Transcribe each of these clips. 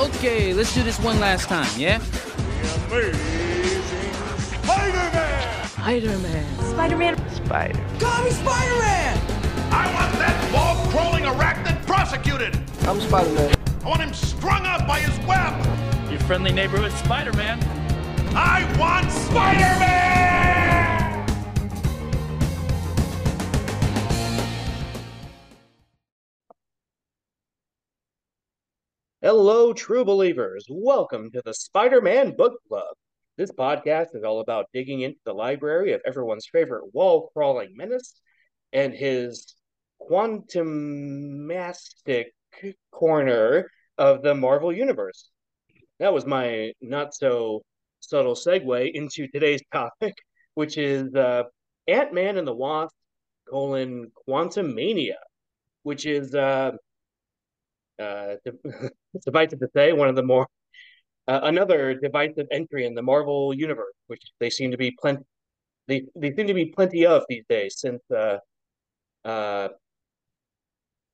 Okay, let's do this one last time, yeah? The Amazing Spider-Man! Spider-Man. Spider-Man. Spider. Call me Spider-Man! I want that wall-crawling arachnid prosecuted! I'm Spider-Man. I want him strung up by his web! Your friendly neighborhood Spider-Man. I want Spider-Man! Hello, true believers. Welcome to the Spider Man Book Club. This podcast is all about digging into the library of everyone's favorite wall crawling menace and his quantumastic corner of the Marvel Universe. That was my not so subtle segue into today's topic, which is uh, Ant Man and the Wasp colon Quantumania, which is. Uh, uh, suffice it to say, one of the more uh, another divisive entry in the Marvel universe, which they seem to be plenty they they seem to be plenty of these days since uh uh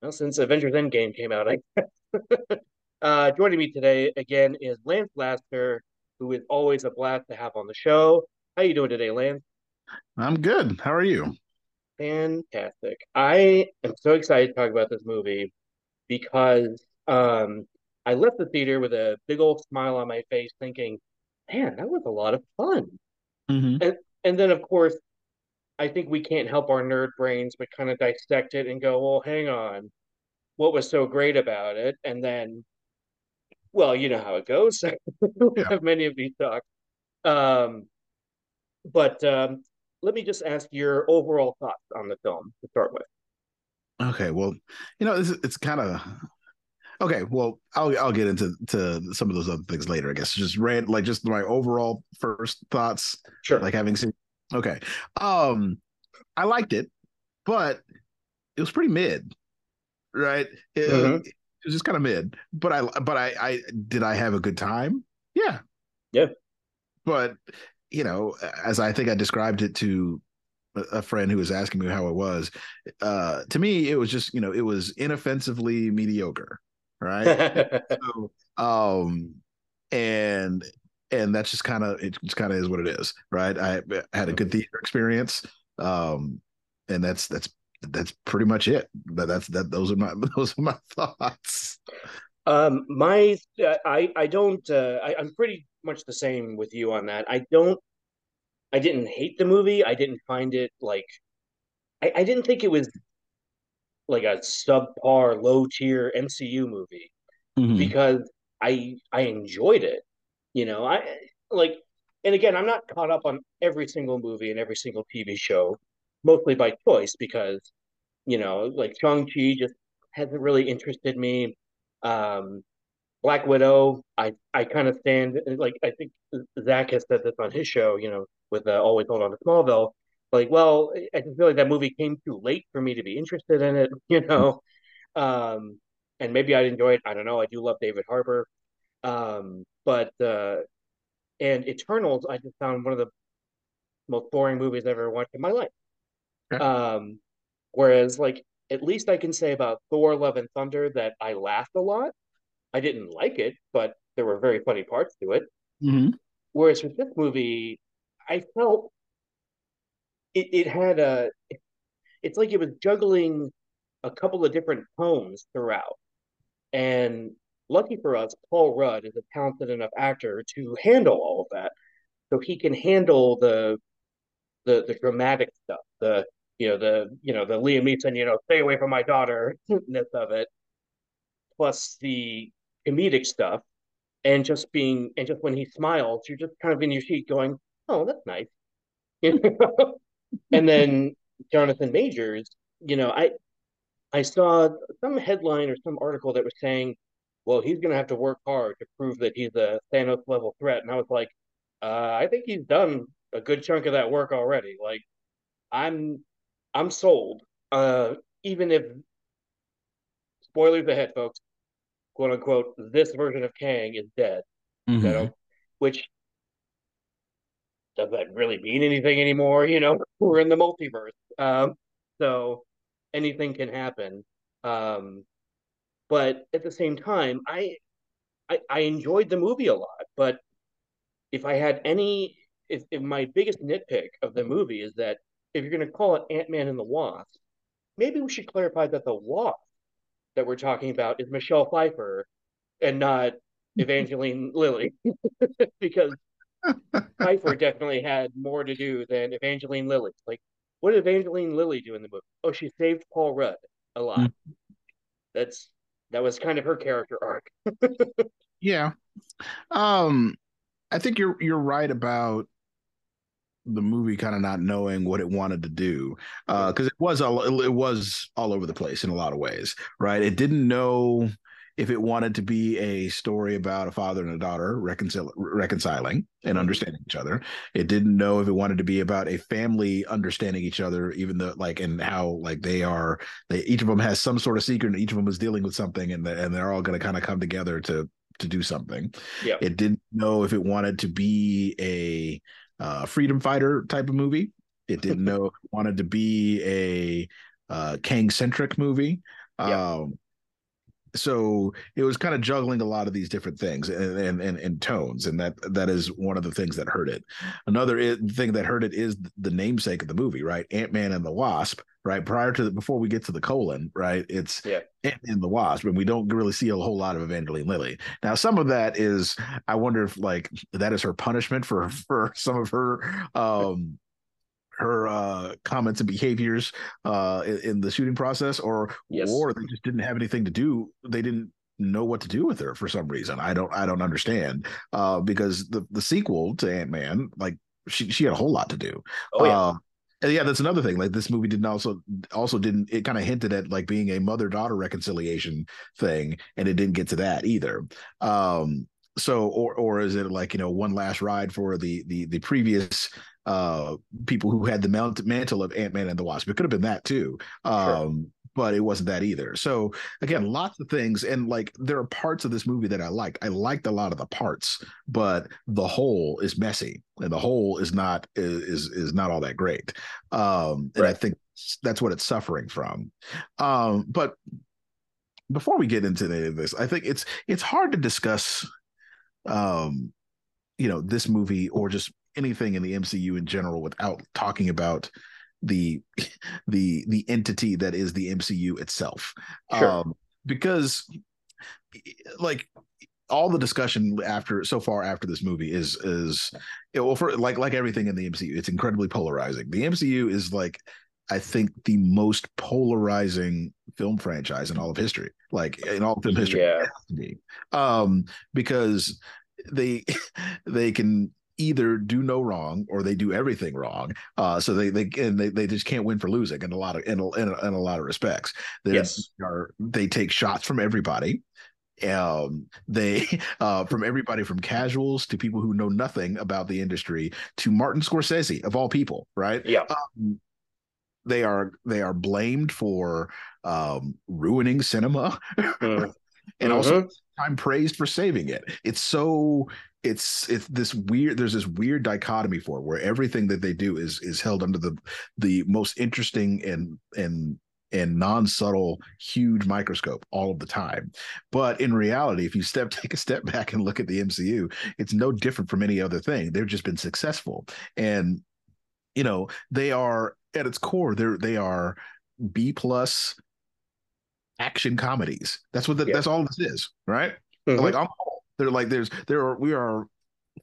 well, since Avengers Endgame came out. I guess. uh, joining me today again is Lance Laster, who is always a blast to have on the show. How are you doing today, Lance? I'm good. How are you? Fantastic. I am so excited to talk about this movie because um, I left the theater with a big old smile on my face, thinking, "Man, that was a lot of fun." Mm-hmm. And and then, of course, I think we can't help our nerd brains but kind of dissect it and go, "Well, hang on, what was so great about it?" And then, well, you know how it goes. we have many of these talks. Um, but um, let me just ask your overall thoughts on the film to start with. Okay. Well, you know, it's, it's kind of okay. Well, I'll I'll get into to some of those other things later. I guess just ran like just my overall first thoughts, Sure. like having seen. Okay. Um, I liked it, but it was pretty mid, right? It, Mhm. it was just kind of mid. But I but I I did I have a good time? Yeah. Yeah. But you know, as I think I described it to a- friend who was asking me how it was, uh, to me, it was just, you know, it was inoffensively mediocre, right? so, um, and and that's just kind of it just kind of is what it is, right? I had a good theater experience, um, and that's that's that's pretty much it. But that's that those are my those are my thoughts. Um, my I I don't uh, I, I'm pretty much the same with you on that. I don't I didn't hate the movie. I didn't find it like I, I didn't think it was like a subpar low tier MCU movie because I I enjoyed it. You know, I like and again, I'm not caught up on every single movie and every single TV show, mostly by choice because, you know, like Shang-Chi just hasn't really interested me. Um, Black Widow, I I kind of stand like I think Zach has said this on his show, you know, with uh, Always Hold On to Smallville. Like, well, I just feel like that movie came too late for me to be interested in it, you know. Um, and maybe I'd enjoy it. I don't know. I do love David Harbour. Um, but uh, and Eternals, I just found one of the most boring movies I've ever watched in my life. Okay. Um, whereas like at least I can say about Thor: Love and Thunder that I laughed a lot. I didn't like it, but there were very funny parts to it. Mm-hmm. Whereas with this movie, I felt it, it had a it's like it was juggling a couple of different tones throughout. And lucky for us, Paul Rudd is a talented enough actor to handle all of that. So he can handle the the the dramatic stuff, the you know, the you know, the Liam Neeson, you know, stay away from my daughter ness of it, plus the comedic stuff, and just being and just when he smiles, you're just kind of in your seat going, Oh, that's nice. You know? and then Jonathan Majors, you know, I I saw some headline or some article that was saying, well, he's going to have to work hard to prove that he's a Thanos level threat. And I was like, uh, I think he's done a good chunk of that work already. Like, I'm I'm sold. Uh, even if spoilers ahead, folks, quote unquote, this version of Kang is dead. Mm-hmm. You know, which does that really mean anything anymore? You know, we're in the multiverse. Um, so anything can happen. Um, but at the same time, I I, I enjoyed the movie a lot, but if I had any, if, if my biggest nitpick of the movie is that if you're going to call it Ant Man and the Wasp, maybe we should clarify that the Wasp that we're talking about is Michelle Pfeiffer and not Evangeline Lilly, because Pfeiffer definitely had more to do than Evangeline Lilly. Like, what did Evangeline Lilly do in the movie? Oh, she saved Paul Rudd a lot. Mm. That's that was kind of her character arc. Yeah. Um I think you're you're right about the movie kind of not knowing what it wanted to do uh because it was all it was all over the place in a lot of ways right it didn't know if it wanted to be a story about a father and a daughter reconcil- reconciling and understanding each other it didn't know if it wanted to be about a family understanding each other even though like and how like they are they each of them has some sort of secret and each of them is dealing with something and, the, and they're all going to kind of come together to to do something Yeah. it didn't know if it wanted to be a uh, freedom fighter type of movie. It didn't know if it wanted to be a uh, Kang centric movie. Yeah. Um, so it was kind of juggling a lot of these different things and, and and and tones, and that that is one of the things that hurt it. Another thing that hurt it is the namesake of the movie, right? Ant Man and the Wasp, right? Prior to the, before we get to the colon, right? It's Yeah. Ant Man and the Wasp, and we don't really see a whole lot of Evangeline Lilly. Now, some of that is, I wonder if like that is her punishment for for some of her um her uh comments and behaviors uh in, in the shooting process or Yes. or they just didn't have anything to do they didn't know what to do with her for some reason i don't i don't understand uh because the the sequel to ant-man like she she had a whole lot to do Oh yeah, uh, and yeah, that's another thing. Like this movie didn't also also didn't it kind of hinted at like being a mother daughter reconciliation thing, and it didn't get to that either. Um, so or or is it like you know one last ride for the the the previous uh people who had the mount, mantle of Ant Man and the Wasp? It could have been that too. Um, but it wasn't that either. So again, lots of things, and like there are parts of this movie that I liked. I liked a lot of the parts, but the whole is messy, and the whole is not is is not all that great. Um, and I think that's what it's suffering from. Um, but before we get into any of this, I think it's it's hard to discuss, um, you know, this movie or just anything in the MCU in general without talking about the the the entity that is the MCU itself. Sure. Um, because like all the discussion after so far after this movie is is know, well for like like everything in the MCU, it's incredibly polarizing. The MCU is like I think the most polarizing film franchise in all of history, like in all of film history yeah, um because they they can either do no wrong or they do everything wrong uh so they they and they, they just can't win for losing in a lot of in a, in a, in a lot of respects they Yes. are they take shots from everybody um they uh from everybody from casuals to people who know nothing about the industry to martin scorsese of all people right yeah, um, they are they are blamed for um ruining cinema Mm. and also Mhm. I'm praised for saving it. It's so it's it's this weird there's this weird dichotomy for it where everything that they do is is held under the the most interesting and and and non-subtle huge microscope all of the time but in reality if you step take a step back and look at the mcu it's no different from any other thing they've just been successful and you know they are at its core they're they are b plus action comedies that's what the, Yeah. that's all this is right Mhm. like I'm they're like there's there are we are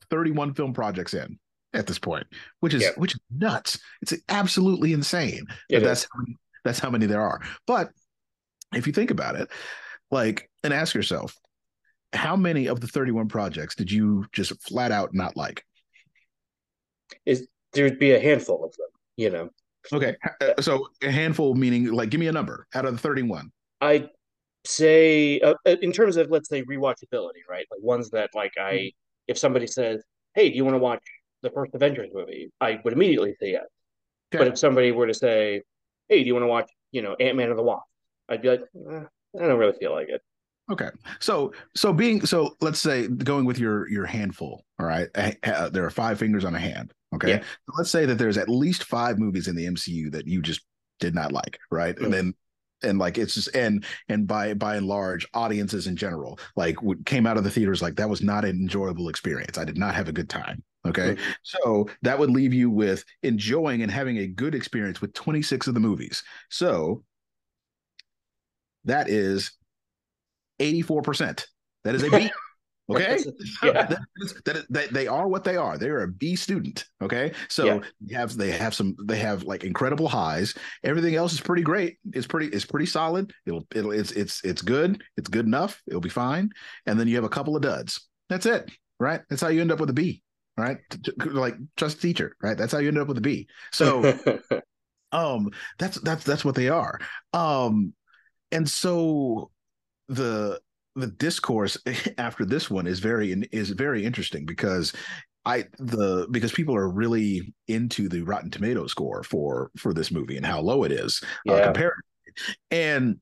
31 film projects in at this point, which is Yeah. which is nuts. It's absolutely insane. It But that's how many, that's how many there are. But if you think about it, like and ask yourself, how many of the 31 projects did you just flat out not like? there'd be a handful of them. You know, Okay, uh, so a handful meaning like give me a number out of the 31. I say uh, uh, in terms of let's say rewatchability, right? Like ones that like I, if somebody says, "Hey, do you want to watch the first Avengers movie?" I would immediately say yes. Okay. But if somebody were to say, "Hey, do you want to watch, you know, Ant Man and the Wasp?" I'd be like, eh, I don't really feel like it. Okay. So so being so let's say going with your your handful, all right? Uh, uh, there are five fingers on a hand, okay? Yeah. So let's say that there's at least 5 movies in the MCU that you just did not like, right? Mm. And then and like it's just and and by by and large audiences in general like came out of the theaters like that was not an enjoyable experience. I did not have a good time okay? Mhm. so that would leave you with enjoying and having a good experience with 26 of the movies. So that is 84% that is a b okay yeah. that, is- that, is- that they are what they are. They're a B student. Okay, so Yeah. you have they have some they have like incredible highs. Everything else is pretty great. It's pretty it's pretty solid. It'll it'll it's it's it's good. It's good enough. It'll be fine. And then you have a couple of duds. That's it. Right. That's how you end up with a B. Right. Like trust teacher. Right. That's how you end up with a B. So um that's that's that's what they are um and so the the discourse after this one is very is very interesting because i the because people are really into the rotten tomato score for for this movie and how low it is uh, compared and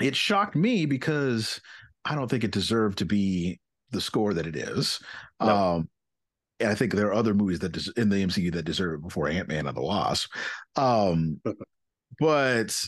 it shocked me because i don't think it deserved to be the score that it is No. um and I think there are other movies that des- in the MCU that deserve it before Ant Man and the Wasp. Um, but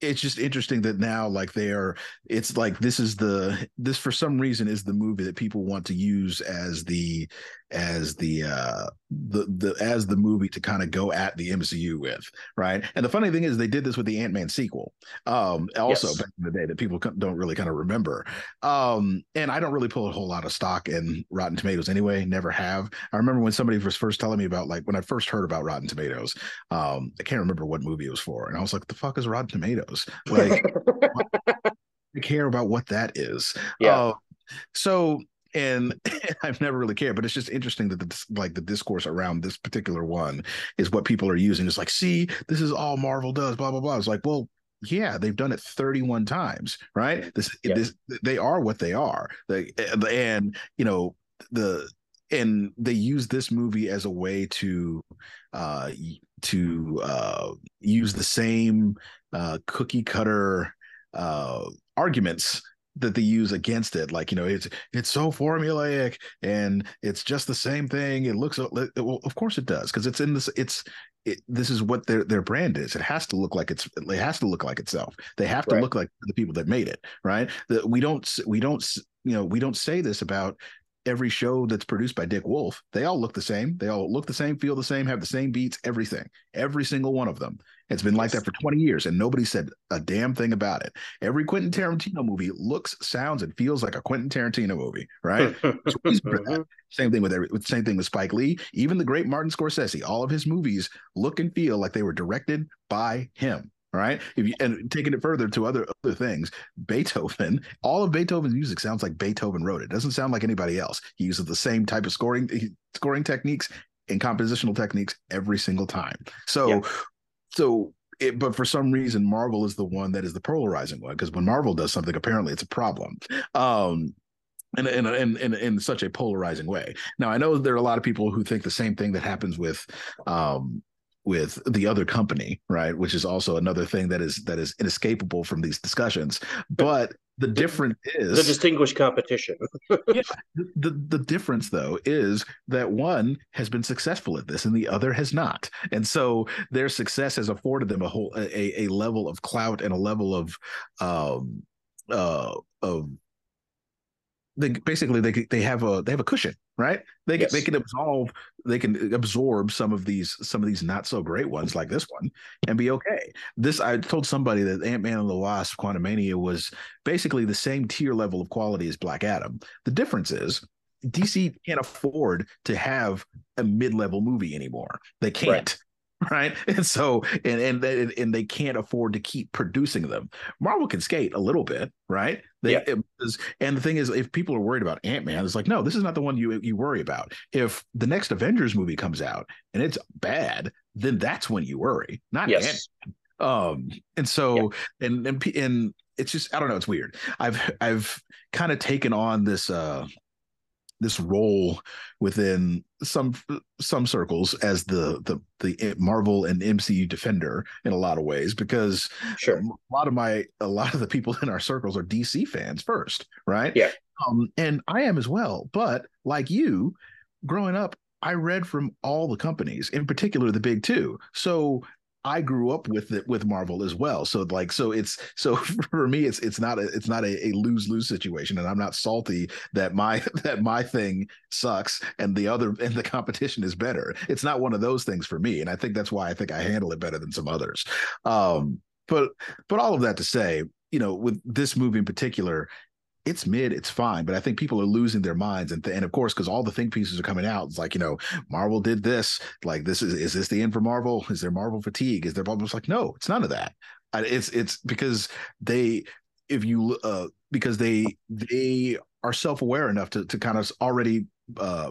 it's just interesting that now, like they are, it's like this is the this for some reason is the movie that people want to use as the as the uh the the as the movie to kind of go at the MCU with, right? And the funny thing is they did this with the Ant Man sequel, um, also Yes. back in the day that people don't really kind of remember. Um, and I don't really pull a whole lot of stock in Rotten Tomatoes anyway, never have. I remember when somebody was first telling me about like when I first heard about Rotten Tomatoes, um, I can't remember what movie it was for, and I was like, "The fuck is Rotten Tomatoes?" Like, I care about what that is. Yeah. Uh, so and I've never really cared, but it's just interesting that the like the discourse around this particular one is what people are using. It's like, see, this is all Marvel does, blah blah blah. It's like, well, yeah, they've done it 31 times, right? This Yeah. this they are what they are. They and you know the and they use this movie as a way to uh to uh use the same uh cookie cutter uh arguments that they use against it like you know it's it's so formulaic and it's just the same thing it looks well of course it does because it's in this it's it, this is what their their brand is it has to look like it's it has to look like itself they have to Right. look like the people that made it right that we don't we don't you know we don't say this about every show that's produced by Dick Wolf, they all look the same. They all look the same, feel the same, have the same beats, everything. Every single one of them. It's been like that for 20 years and nobody said a damn thing about it. Every Quentin Tarantino movie looks, sounds, and feels like a Quentin Tarantino movie, right? There's a reason for that. Same thing with every same thing with Spike Lee, even the great Martin Scorsese. All of his movies look and feel like they were directed by him. Right. If you and taking it further to other other things, Beethoven, all of Beethoven's music sounds like Beethoven wrote it. It doesn't sound like anybody else. He uses the same type of scoring scoring techniques and compositional techniques every single time. So Yeah. so it, but for some reason Marvel is the one that is the polarizing one because when Marvel does something apparently it's a problem. Um in, in, in, in, in such a polarizing way. Now, I know there are a lot of people who think the same thing that happens with um, with the other company, right? Which is also another thing that is that is inescapable from these discussions. But the difference is the distinguished competition. the, the the difference though is that one has been successful at this and the other has not and so their success has afforded them a whole a, a level of clout and a level of um uh of they basically they they have a they have a cushion right? They Yes. they can absolve they can absorb some of these some of these not so great ones like this one and be okay. This i told somebody that ant-man and the wasp quantumania was basically the same tier level of quality as black adam. The difference is dc can't afford to have a mid-level movie anymore. They can't. Right, and so and, and and and they can't afford to keep producing them. Marvel can skate a little bit right? They Yeah. was- and the thing is if people are worried about ant-man it's like no this is not the one you you worry about. If the next avengers movie comes out and it's bad then that's when you worry not Ant- Yes. um and so and and and it's just i don't know it's weird. I've i've kind of taken on this uh this role within some some circles as the the the marvel and mcu defender in a lot of ways because Sure. a lot of my a lot of the people in our circles are dc fans first right Yeah. um and i am as well but like you growing up i read from all the companies in particular the big two so I grew up with it with Marvel as well. So like so it's so for me it's it's not a it's not a, a lose lose situation, and I'm not salty that my that my thing sucks and the other and the competition is better. It's not one of those things for me, and I think that's why I think I handle it better than some others. Um, but but all of that to say, you know, with this movie in particular, it's mid, it's fine, but I think people are losing their minds, and th- and of course, because all the think pieces are coming out, it's like you know, Marvel did this, like this is is this the end for Marvel? Is there Marvel fatigue? Is there Marvel? Like no, it's none of that. It's it's because they, if you uh, because they they are self aware enough to to kind of already uh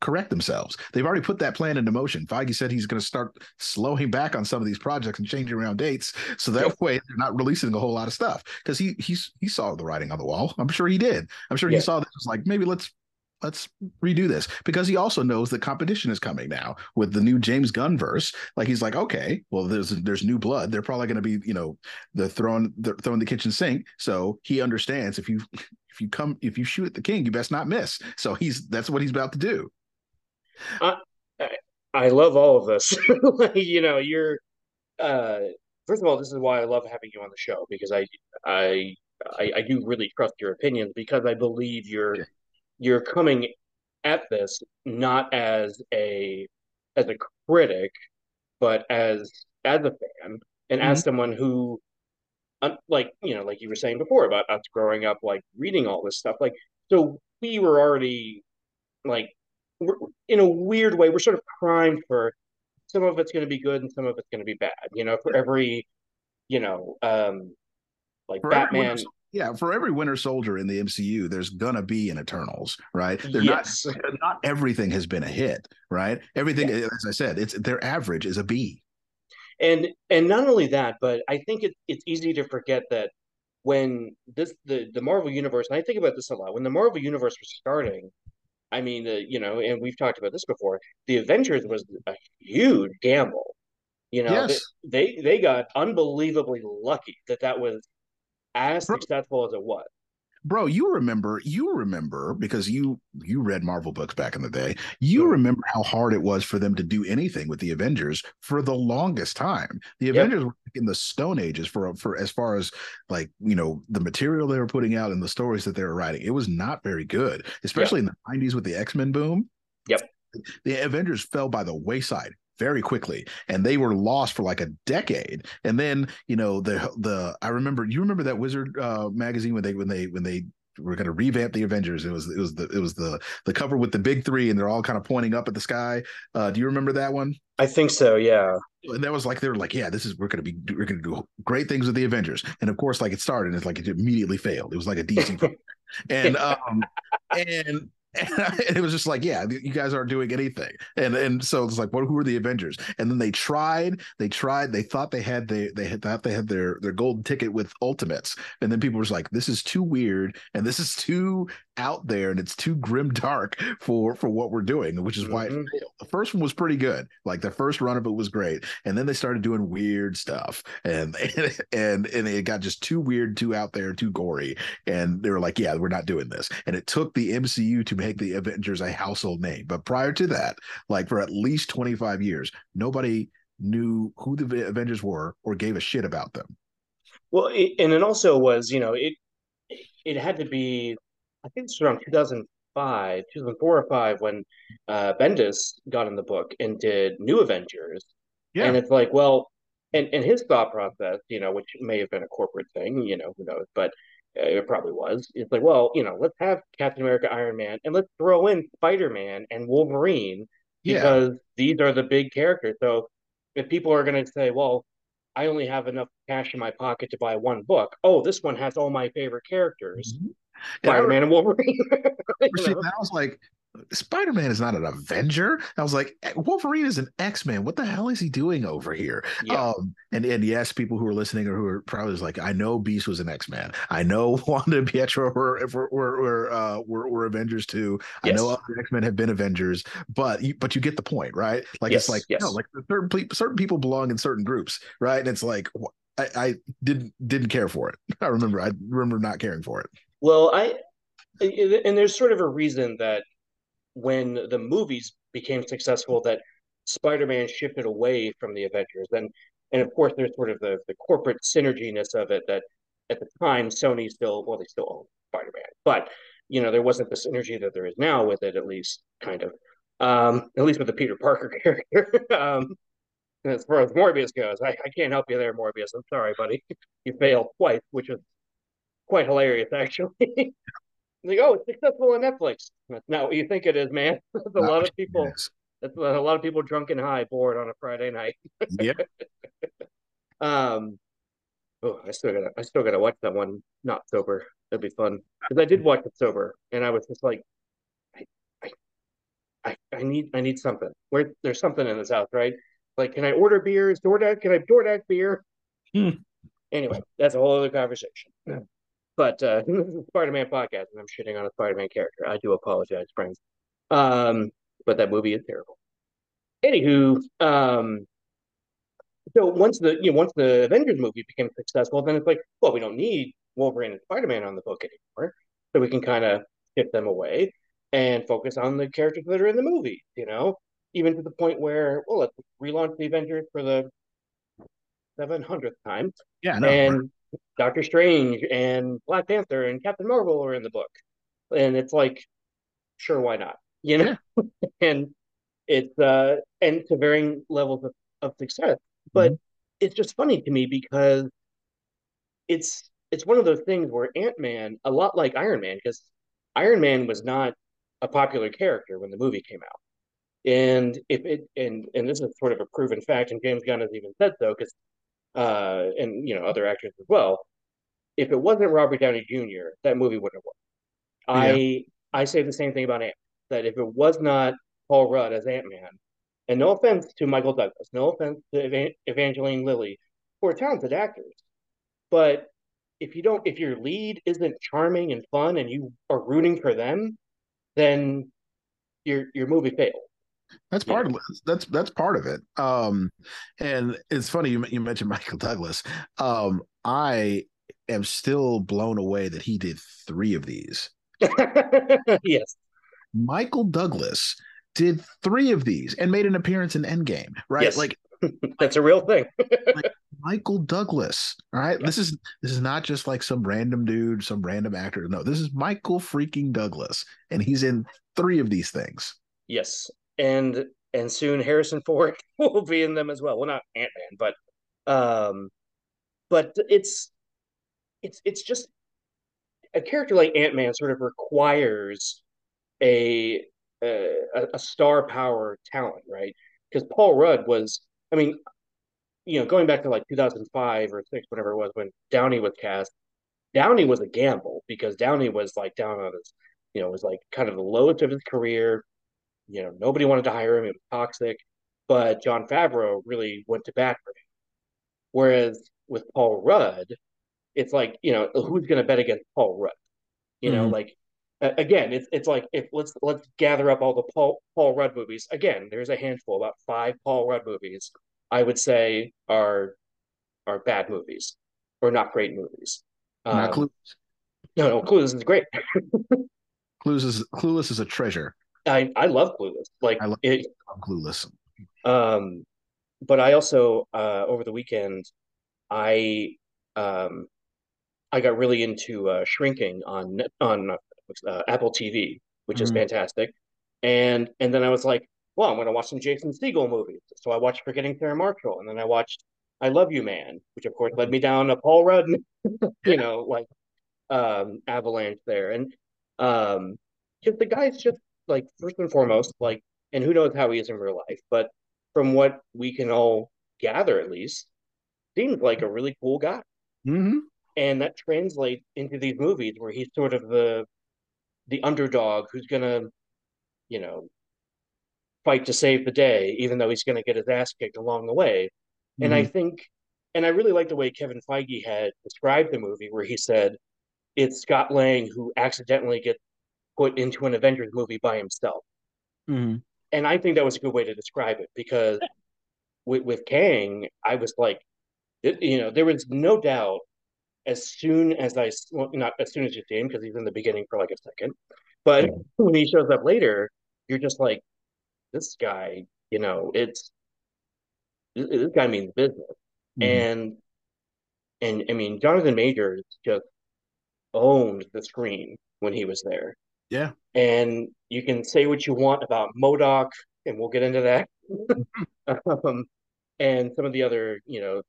correct themselves. They've already put that plan into motion. Feige said he's going to start slowing back on some of these projects and changing around dates, so that yep. way they're not releasing a whole lot of stuff. Because he he's he saw the writing on the wall. I'm sure he did. I'm sure yeah. he saw this was like maybe let's let's redo this because he also knows that competition is coming now with the new James Gunn verse. Like he's like, okay, well, there's there's new blood. They're probably going to be, you know, they're throwing they're throwing the kitchen sink. So he understands if you if you come if you shoot at the king, you best not miss. So he's that's what he's about to do. I, I love all of this. you know, you're uh first of all, this is why I love having you on the show because I I I, I do really trust your opinions because I believe you're okay. you're coming at this not as a as a critic, but as as a fan and mm-hmm. as someone who like you know like you were saying before about us growing up like reading all this stuff like so we were already like in a weird way, we're sort of primed for some of it's going to be good and some of it's going to be bad. You know, for every, you know, um, like for Batman. Winter, yeah, for every Winter Soldier in the MCU, there's gonna be an Eternals, right? They're yes. not not everything has been a hit, right? Everything, yeah. as I said, it's their average is a B. And and not only that, but I think it, it's easy to forget that when this the the Marvel universe, and I think about this a lot, when the Marvel universe was starting, I mean, uh, you know, and we've talked about this before. The Avengers was a huge gamble. You know, yes. they, they they got unbelievably lucky that that was as successful as it was bro you remember you remember because you you read marvel books back in the day you sure. remember how hard it was for them to do anything with the avengers for the longest time the yep. avengers were in the stone ages for for as far as like you know the material they were putting out and the stories that they were writing it was not very good especially yep. in the 90s with the x-men boom yep the avengers fell by the wayside very quickly and they were lost for like a decade. And then you know the the i remember you remember that wizard uh magazine when they when they when they were going to revamp the avengers? It was it was the it was the the cover with the big three and they're all kind of pointing up at the sky. Uh do you remember that one? I think so yeah. And that was like they were like yeah this is we're going to be we're going to do great things with the avengers. And of course like it started and it's like it immediately failed. It was like a dc and um and and it was just like, yeah, you guys aren't doing anything. And and so it's like, what? Who are the Avengers? And then they tried, they tried, they thought they had they they had, thought they had their their golden ticket with Ultimates, and then people was like, this is too weird, and this is too out there, and it's too grim dark for for what we're doing, which is why mm-hmm. The first one was pretty good, like the first run of it was great, and then they started doing weird stuff, and and and, and it got just too weird, too out there, too gory, and they were like, yeah, we're not doing this, and it took the MCU to make the Avengers a household name. But prior to that, like for at least 25 years, nobody knew who the Avengers were or gave a shit about them. Well, it, and it also was, you know, it it had to be, I think it's around 2005, 2004 or five when uh, Bendis got in the book and did New Avengers. Yeah. And it's like, well, and, and his thought process, you know, which may have been a corporate thing, you know, who knows, but uh, it probably was. It's like, well, you know, let's have Captain America, Iron Man, and let's throw in Spider Man and Wolverine because yeah. these are the big characters. So if people are going to say, well, I only have enough cash in my pocket to buy one book. Oh, this one has all my favorite characters. Mm-hmm. Spider Man and Wolverine. I was like, Spider Man is not an Avenger. I was like, eh, Wolverine is an X Man. What the hell is he doing over here? Yeah. Um, and and yes, people who are listening or who are probably like, I know Beast was an X Man. I know Wanda and Pietro were were were were, uh, were, were Avengers too. Yes. I know other X Men have been Avengers, but you, but you get the point, right? Like yes. it's like yes. no, like certain certain people belong in certain groups, right? And it's like I, I didn't didn't care for it. I remember I remember not caring for it. Well, I and there's sort of a reason that when the movies became successful that Spider-Man shifted away from the Avengers. And and of course there's sort of the the corporate synerginess of it that at the time Sony still well they still own Spider-Man, but you know there wasn't the synergy that there is now with it at least kind of um, at least with the Peter Parker character. um, as far as Morbius goes, I, I can't help you there, Morbius. I'm sorry, buddy. You failed twice, which is quite hilarious, actually. like, oh, it's successful on Netflix. That's not what you think it is, man. That's a Not lot of people. That's a lot of people drunk and high, bored on a Friday night. yeah. Um, oh, I still gotta, I still gotta watch that one. Not sober. It'd be fun because I did watch it sober, and I was just like, I, I, I, I need, I need something. Where there's something in this house, right? Like, can I order beers? DoorDash? Can I have DoorDash beer? Hmm. Anyway, that's a whole other conversation. But uh, this is a Spider-Man podcast, and I'm shitting on a Spider-Man character. I do apologize, friends. Um, but that movie is terrible. Anywho, um, so once the you know once the Avengers movie became successful, then it's like, well, we don't need Wolverine and Spider-Man on the book anymore, so we can kind of shift them away and focus on the characters that are in the movie. You know, even to the point where, well, let's relaunch the Avengers for the seven hundredth time, Yeah, no. and Doctor Strange and Black Panther and Captain Marvel are in the book, and it's like, sure, why not? You know, and it's uh and to varying levels of, of success, but it's just funny to me because it's it's one of those things where Ant-Man, a lot like Iron Man, because Iron Man was not a popular character when the movie came out. And if it and and this is sort of a proven fact, and James Gunn has even said so, because uh and you know other actors as well. If it wasn't Robert Downey Jr., that movie wouldn't have worked. I I say the same thing about Ant. That if it was not Paul Rudd as Ant Man, and no offense to Michael Douglas, no offense to Evan- Evangeline Lilly, who are talented actors, but if you don't, if your lead isn't charming and fun, and you are rooting for them, then your your movie failed. That's part of that's that's part of it. Um, and it's funny you you mentioned Michael Douglas. Um, I am still blown away that he did three of these. yes, Michael Douglas did three of these and made an appearance in Endgame. Right, Yes. like that's a real thing. Michael Douglas. All right, this is this is not just like some random dude, some random actor. No, this is Michael freaking Douglas, and he's in three of these things. Yes, and and soon Harrison Ford will be in them as well. Well, not Ant Man, but um, but it's it's it's just a character like Ant Man sort of requires a a, a star power talent, right? Because Paul Rudd was, I mean, you know, going back to like 2005 or six, whatever it was when Downey was cast. Downey was a gamble because Downey was like down on his, you know, was like kind of the lowest of his career you know, nobody wanted to hire him. It was toxic. But Jon Favreau really went to bat for him. Whereas with Paul Rudd, it's like, you know, who's going to bet against Paul Rudd? You know, Mhm. like again, it's it's like if let's let's gather up all the Paul Paul Rudd movies. Again, there's a handful, about five Paul Rudd movies. I would say are are bad movies or not great movies. Not Um, Clueless. no, no, Clueless is great. Clueless is Clueless is a treasure. I I love Clueless. Like I love- it, I'm Clueless. Um, but I also uh, over the weekend, I um, I got really into uh, shrinking on on uh, Apple TV, which is Mhm. fantastic. And and then I was like, well, I'm going to watch some Jason Segel movies. So I watched Forgetting Sarah Marshall, and then I watched I Love You Man, which of course led me down a Paul Rudd, you know, like um, avalanche there. And um, just the guy's just like first and foremost, like, and who knows how he is in real life, but from what we can all gather, at least, seems like a really cool guy. hmm And that translates into these movies where he's sort of the the underdog who's gonna, you know, fight to save the day, even though he's gonna get his ass kicked along the way. And I think, and I really like the way Kevin Feige had described the movie, where he said it's Scott Lang who accidentally gets put into an Avengers movie by himself. Mhm. And I think that was a good way to describe it because with, with Kang, I was like, it, you know, there was no doubt as soon as I, well, not as soon as you see him because he's in the beginning for like a second, but when he shows up later, you're just like, this guy, you know, it's this guy means business. Mhm. and and I mean Jonathan Majors just owned the screen when he was there. Yeah. And you can say what you want about MODOK, and we'll get into that. um, and some of the other, you know,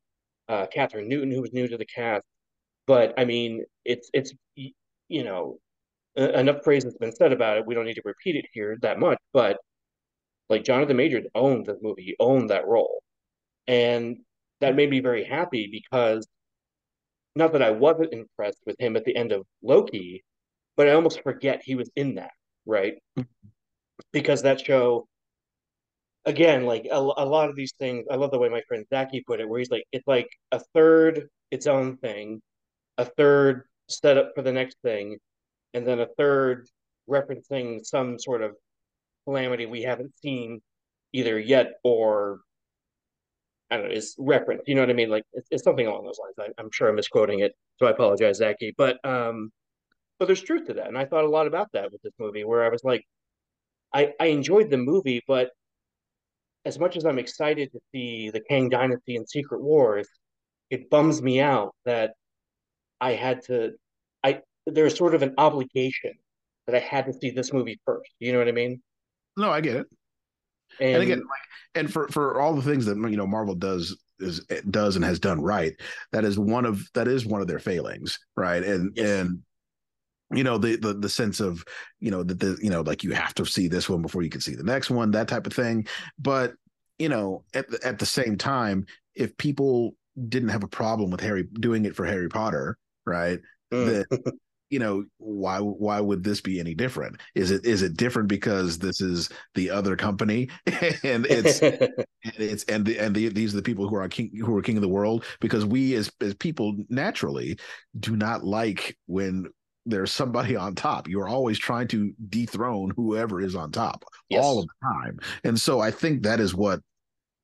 uh, Kathryn Newton, who was new to the cast. But I mean, it's it's you know, enough praise has been said about it. We don't need to repeat it here that much. But like Jonathan Majors owned the movie, he owned that role, and that made me very happy because not that I wasn't impressed with him at the end of Loki, but I almost forget he was in that, right? Because that show, again, like a, a lot of these things, I love the way my friend Zachy put it, where he's like, it's like a third its own thing, a third setup for the next thing, and then a third referencing some sort of calamity we haven't seen either yet or I don't know, is referenced. You know what I mean? Like it's, it's something along those lines. I, I'm sure I'm misquoting it, so I apologize, Zachy. But um, but there's truth to that, and I thought a lot about that with this movie, where I was like, I I enjoyed the movie, but as much as I'm excited to see the Kang Dynasty and Secret Wars, it bums me out that I had to. I there's sort of an obligation that I had to see this movie first. You know what I mean? No, I get it. And, and again like and for for all the things that you know marvel does is does and has done right that is one of that is one of their failings right and Yes. and you know the, the the sense of you know that the you know like you have to see this one before you can see the next one that type of thing. But you know at the, at the same time if people didn't have a problem with harry doing it for harry potter right Mm. that you know why why would this be any different? Is it is it different because this is the other company? And it's and it's and the, and the, these are the people who are king who are king of the world? Because we as as people naturally do not like when there's somebody on top. You're always trying to dethrone whoever is on top Yes. all of the time. And so i think that is what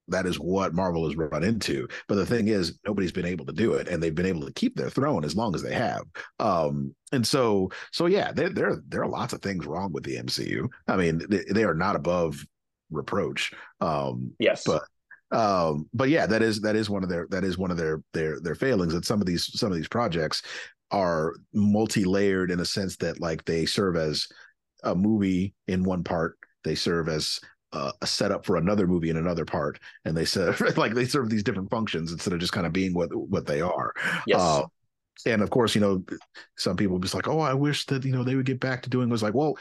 that is what marvel has run into. But the thing is nobody's been able to do it and they've been able to keep their throne as long as they have. Um and so so yeah there there there are lots of things wrong with the mcu i mean they, they are not above reproach. Um yes, but um but yeah that is that is one of their that is one of their their their failings that some of these some of these projects are multi-layered in a sense that like they serve as a movie in one part they serve as uh, a setup for another movie in another part and they serve like they serve these different functions instead of just kind of being what what they are yes, uh, and of course, you know, some people just like, oh, I wish that you know they would get back to doing. Was like, well,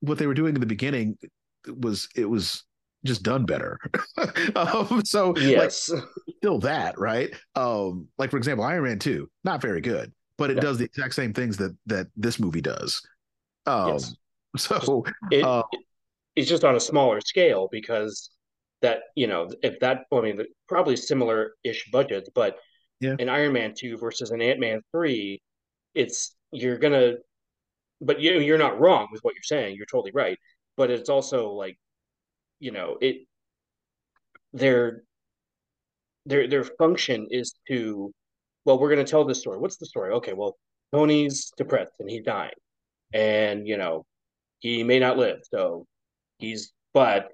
what they were doing in the beginning was it was just done better. um, so like yes, still that right. Um, like for example, Iron Man Two, not very good, but it Yeah. does the exact same things that that this movie does. Um, Yes. so it, uh, it- it's just on a smaller scale because that you know if that I mean probably similar ish budgets, but Yeah. an Iron Man two versus an Ant Man three, it's you're gonna, but you you're not wrong with what you're saying. You're totally right, but it's also like, you know, it their their their function is to, well, we're gonna tell this story. What's the story? Okay, well, Tony's depressed and he's dying, and you know, he may not live, so he's but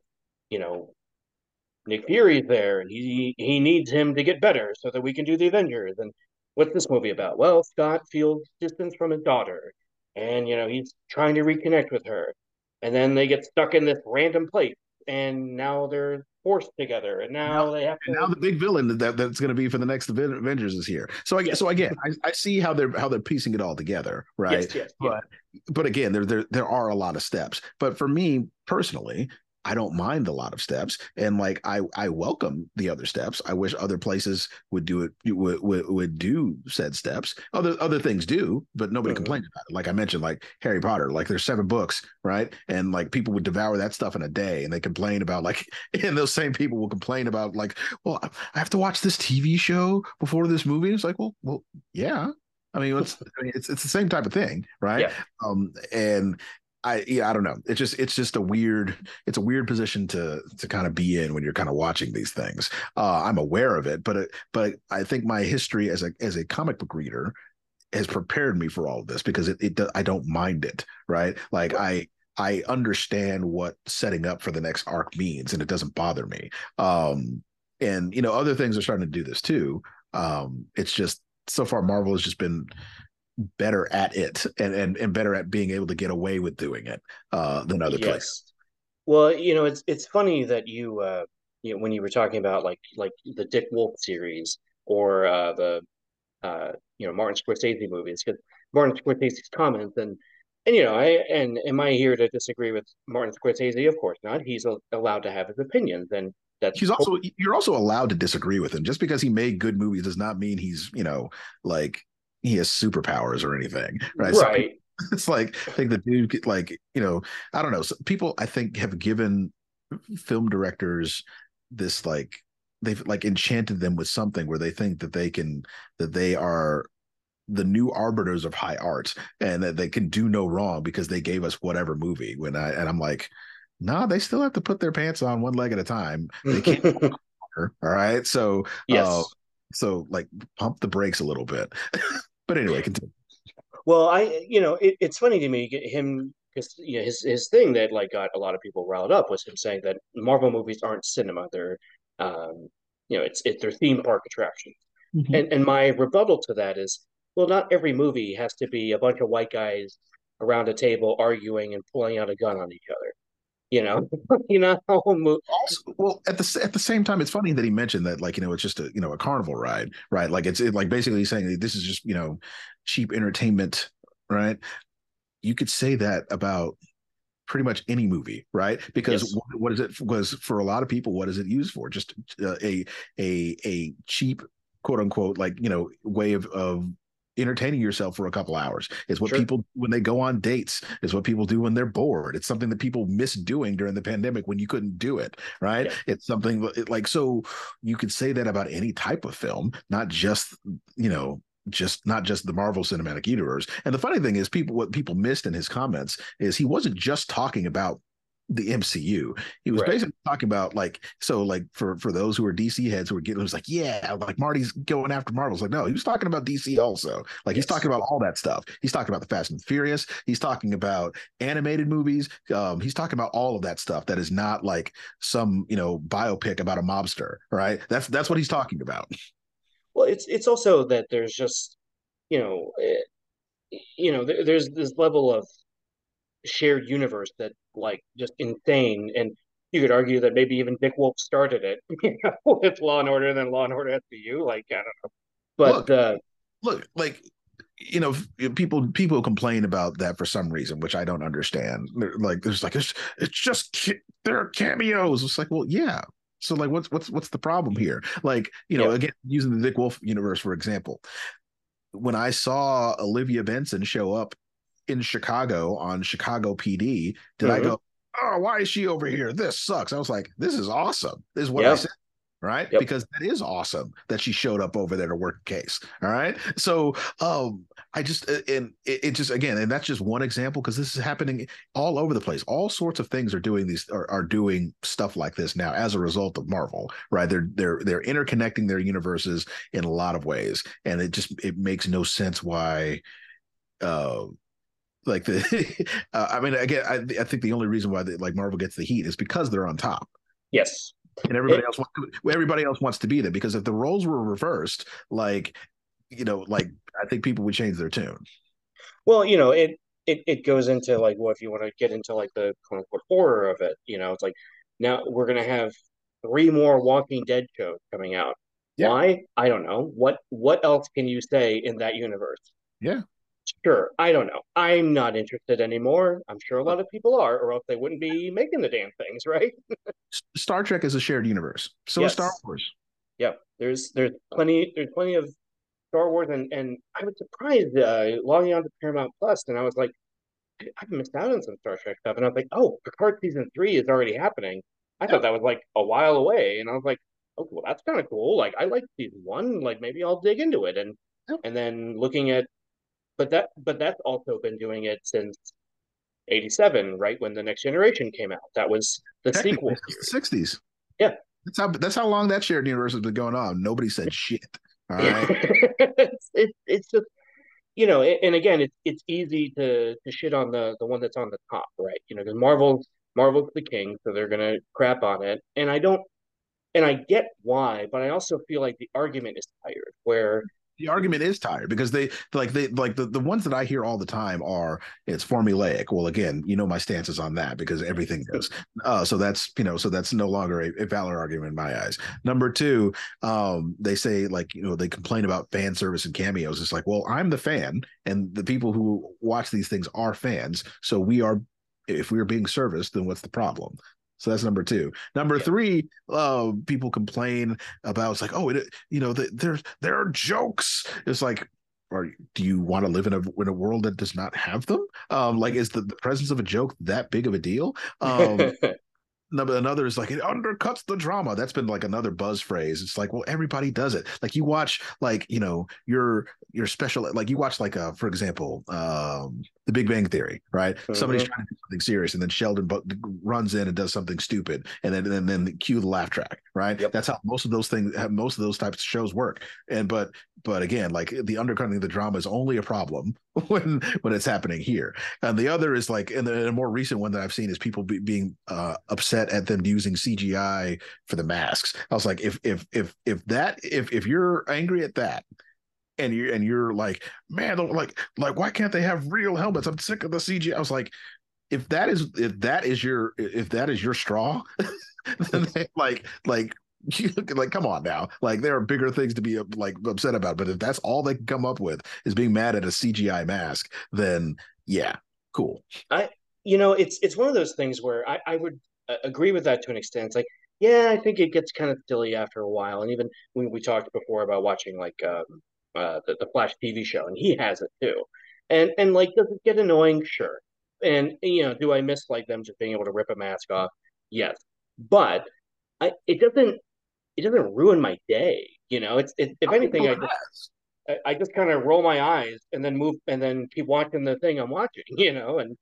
you know Nick Fury's there and he he needs him to get better so that we can do the Avengers. And what's this movie about? Well, Scott feels distance from his daughter and you know he's trying to reconnect with her. And then they get stuck in this random place and now they're forced together and now, they have to and now the big villain that that's going to be for the next Avengers is here. So I Yes. so again, I, I see how they're how they're piecing it all together, right? Yes, yes, but but again there, there there are a lot of steps but for me personally i don't mind a lot of steps and like i i welcome the other steps i wish other places would do it would would, would do said steps other other things do but nobody Mhm. complains about it like i mentioned like harry potter like there's seven books right and like people would devour that stuff in a day and they complain about like and those same people will complain about like well i have to watch this tv show before this movie it's like well well yeah I mean, it's I mean, it's it's the same type of thing, right? Yeah. Um, and I yeah, I don't know. It's just it's just a weird it's a weird position to to kind of be in when you're kind of watching these things. Uh, I'm aware of it, but it, but I think my history as a as a comic book reader has prepared me for all of this because it, it I don't mind it, right? Like I I understand what setting up for the next arc means, and it doesn't bother me. Um, and you know, other things are starting to do this too. Um, it's just so far Marvel has just been better at it and and, and better at being able to get away with doing it uh, than other yes. places. Well, you know, it's it's funny that you uh you know when you were talking about like like the Dick Wolf series or uh the uh you know Martin Scorsese movies because Martin Scorsese's comments and and you know I and am I here to disagree with Martin Scorsese? Of course not. He's a, allowed to have his opinions and that's He's also you're also allowed to disagree with him. Just because he made good movies does not mean he's you know like he has superpowers or anything, right? So right. it's like I think the dude like you know I don't know. So people I think have given film directors this like they've like enchanted them with something where they think that they can that they are the new arbiters of high art and that they can do no wrong because they gave us whatever movie when I and I'm like nah they still have to put their pants on one leg at a time they can't all right so yes. uh, so like pump the brakes a little bit but anyway continue Well, I you know it, it's funny to me get him because you know, his his thing that like got a lot of people riled up was him saying that Marvel movies aren't cinema; they're um, you know it's it, they're theme park attractions. Mhm. And and my rebuttal to that is, well, not every movie has to be a bunch of white guys around a table arguing and pulling out a gun on each other. You know, you know how a mo- also, well at the at the same time it's funny that he mentioned that like you know it's just a you know a carnival ride right? Like it's it, like basically saying that this is just you know cheap entertainment right? You could say that about pretty much any movie right? Because Yes. what, what is it was for a lot of people what is it used for? Just uh, a a a cheap quote unquote like you know way of of entertaining yourself for a couple hours it's what Sure. people when they go on dates it's what people do when they're bored it's something that people miss doing during the pandemic when you couldn't do it right Yeah. it's something like so you could say that about any type of film not just you know just not just the Marvel Cinematic Universe. And the funny thing is, people what people missed in his comments is he wasn't just talking about the MCU. He was Right. basically talking about like so like for for those who are DC heads who were getting it was like yeah like Marty's going after Marvel's like no he was talking about DC also like he's talking about all that stuff. He's talking about the Fast and Furious. He's talking about animated movies. Um, he's talking about all of that stuff that is not like some you know biopic about a mobster. Right. That's that's what he's talking about. well, it's it's also that there's just you know eh, you know there, there's this level of shared universe that like just insane. And you could argue that maybe even Dick Wolf started it you know, with Law and Order and then Law and Order SVU like I don't know. But Look, uh look like you know people people complain about that for some reason which i don't understand. They're like there's like it's it's just there are cameos. It's like well yeah. So like what's what's what's the problem here? Like you know Yeah. again using the dick wolf universe for example. When i saw olivia benson show up in chicago on chicago pd did i Mhm. go oh why is she over here? This sucks. I was like this is awesome this is what i said right? Yep. because that is awesome that she showed up over there to work a case all right? So um i just uh, and it, it just again and that's just one example because this is happening all over the place. All sorts of things are doing these are, are doing stuff like this now as a result of marvel right? They're they're they're interconnecting their universes in a lot of ways and it just it makes no sense why uh like the uh, i mean again I, I think the only reason why they, like marvel gets the heat is because they're on top. Yes. And everybody else wants to, everybody else wants to be there because if the roles were reversed like you know like i think people would change their tune. Well you know it it, it goes into like well if you want to get into like the quote unquote horror of it you know it's like now we're gonna have three more Walking Dead shows coming out. Yeah. why? I don't know. What what else can you say in that universe? Yeah. Sure, I don't know. I'm not interested anymore. I'm sure a lot of people are, or else they wouldn't be making the damn things, right? Star trek is a shared universe so is star wars Yeah, there's there's plenty there's plenty of Star Wars, and and I was surprised uh, logging on to Paramount Plus, and I was like, I've missed out on some Star Trek stuff, and I was like, oh, Picard season three is already happening. I thought that was like a while away, and I was like, oh, well, that's kind of cool. Like I like season one, like maybe I'll dig into it, and and then looking at, but that but that's also been doing it since. 87 right when the next generation came out that was the sequel the 60s Yeah. that's how that's how long that shared universe has been going on nobody said shit all right it's, it's it's just you know, and again, it's it's easy to to shit on the the one that's on the top, right? You know, because Marvel Marvel's the king, so they're gonna crap on it, and I don't and I get why, but I also feel like the argument is tired. Where the argument is tired because they like they like the, the ones that I hear all the time are it's formulaic. Well, again, you know my stances on that because everything is. Uh, so that's you know so that's no longer a, a valid argument in my eyes. Number two, um, they say like you know they complain about fan service and cameos. It's like well I'm the fan and the people who watch these things are fans, so we are if we are being serviced, then what's the problem? So that's number two. Number yeah. three, uh, people complain about it's like, oh, it, you know, the, there's there are jokes. It's like, or do you want to live in a in a world that does not have them? Um, like, is the, the presence of a joke that big of a deal? Um, another is like it undercuts the drama. That's been like another buzz phrase. It's like well everybody does it. Like you watch like you know your your special like you watch like uh for example um the big bang theory right? Mm-hmm. somebody's trying to do something serious and then sheldon runs in and does something stupid and then and then cue the laugh track right? Yep. that's how most of those things have most of those types of shows work. And but but again like the undercutting of the drama is only a problem when when it's happening here. And the other is like and the, a more recent one that i've seen is people be, being uh, upset at them using cgi for the masks. I was like if if if if that if if you're angry at that and you're and you're like man like like why can't they have real helmets? I'm sick of the cgi i was like if that is if that is your if that is your straw then they, like like you like come on now. Like there are bigger things to be like upset about but if that's all they can come up with is being mad at a cgi mask then yeah cool. I you know it's it's one of those things where i i would uh, agree with that to an extent. It's like yeah i think it gets kind of silly after a while. And even when we talked before about watching like um, uh, the, the flash tv show and he has it too. And and like does it get annoying? Sure. And you know do i miss like them just being able to rip a mask off? Yes. But I, it doesn't it doesn't ruin my day. You know, it's it, if anything, I just I, just kind of roll my eyes and then move and then keep watching the thing I'm watching. You know, and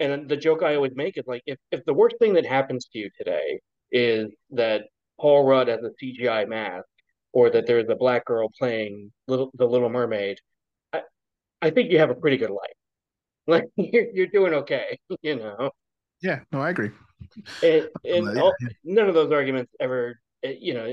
and the joke I always make is like if if the worst thing that happens to you today is that Paul Rudd has a CGI mask or that there's a black girl playing little the Little Mermaid, I I think you have a pretty good life. Like you're you're doing okay. You know. Yeah. No, I agree. And, and yeah. all, none of those arguments ever it, you know,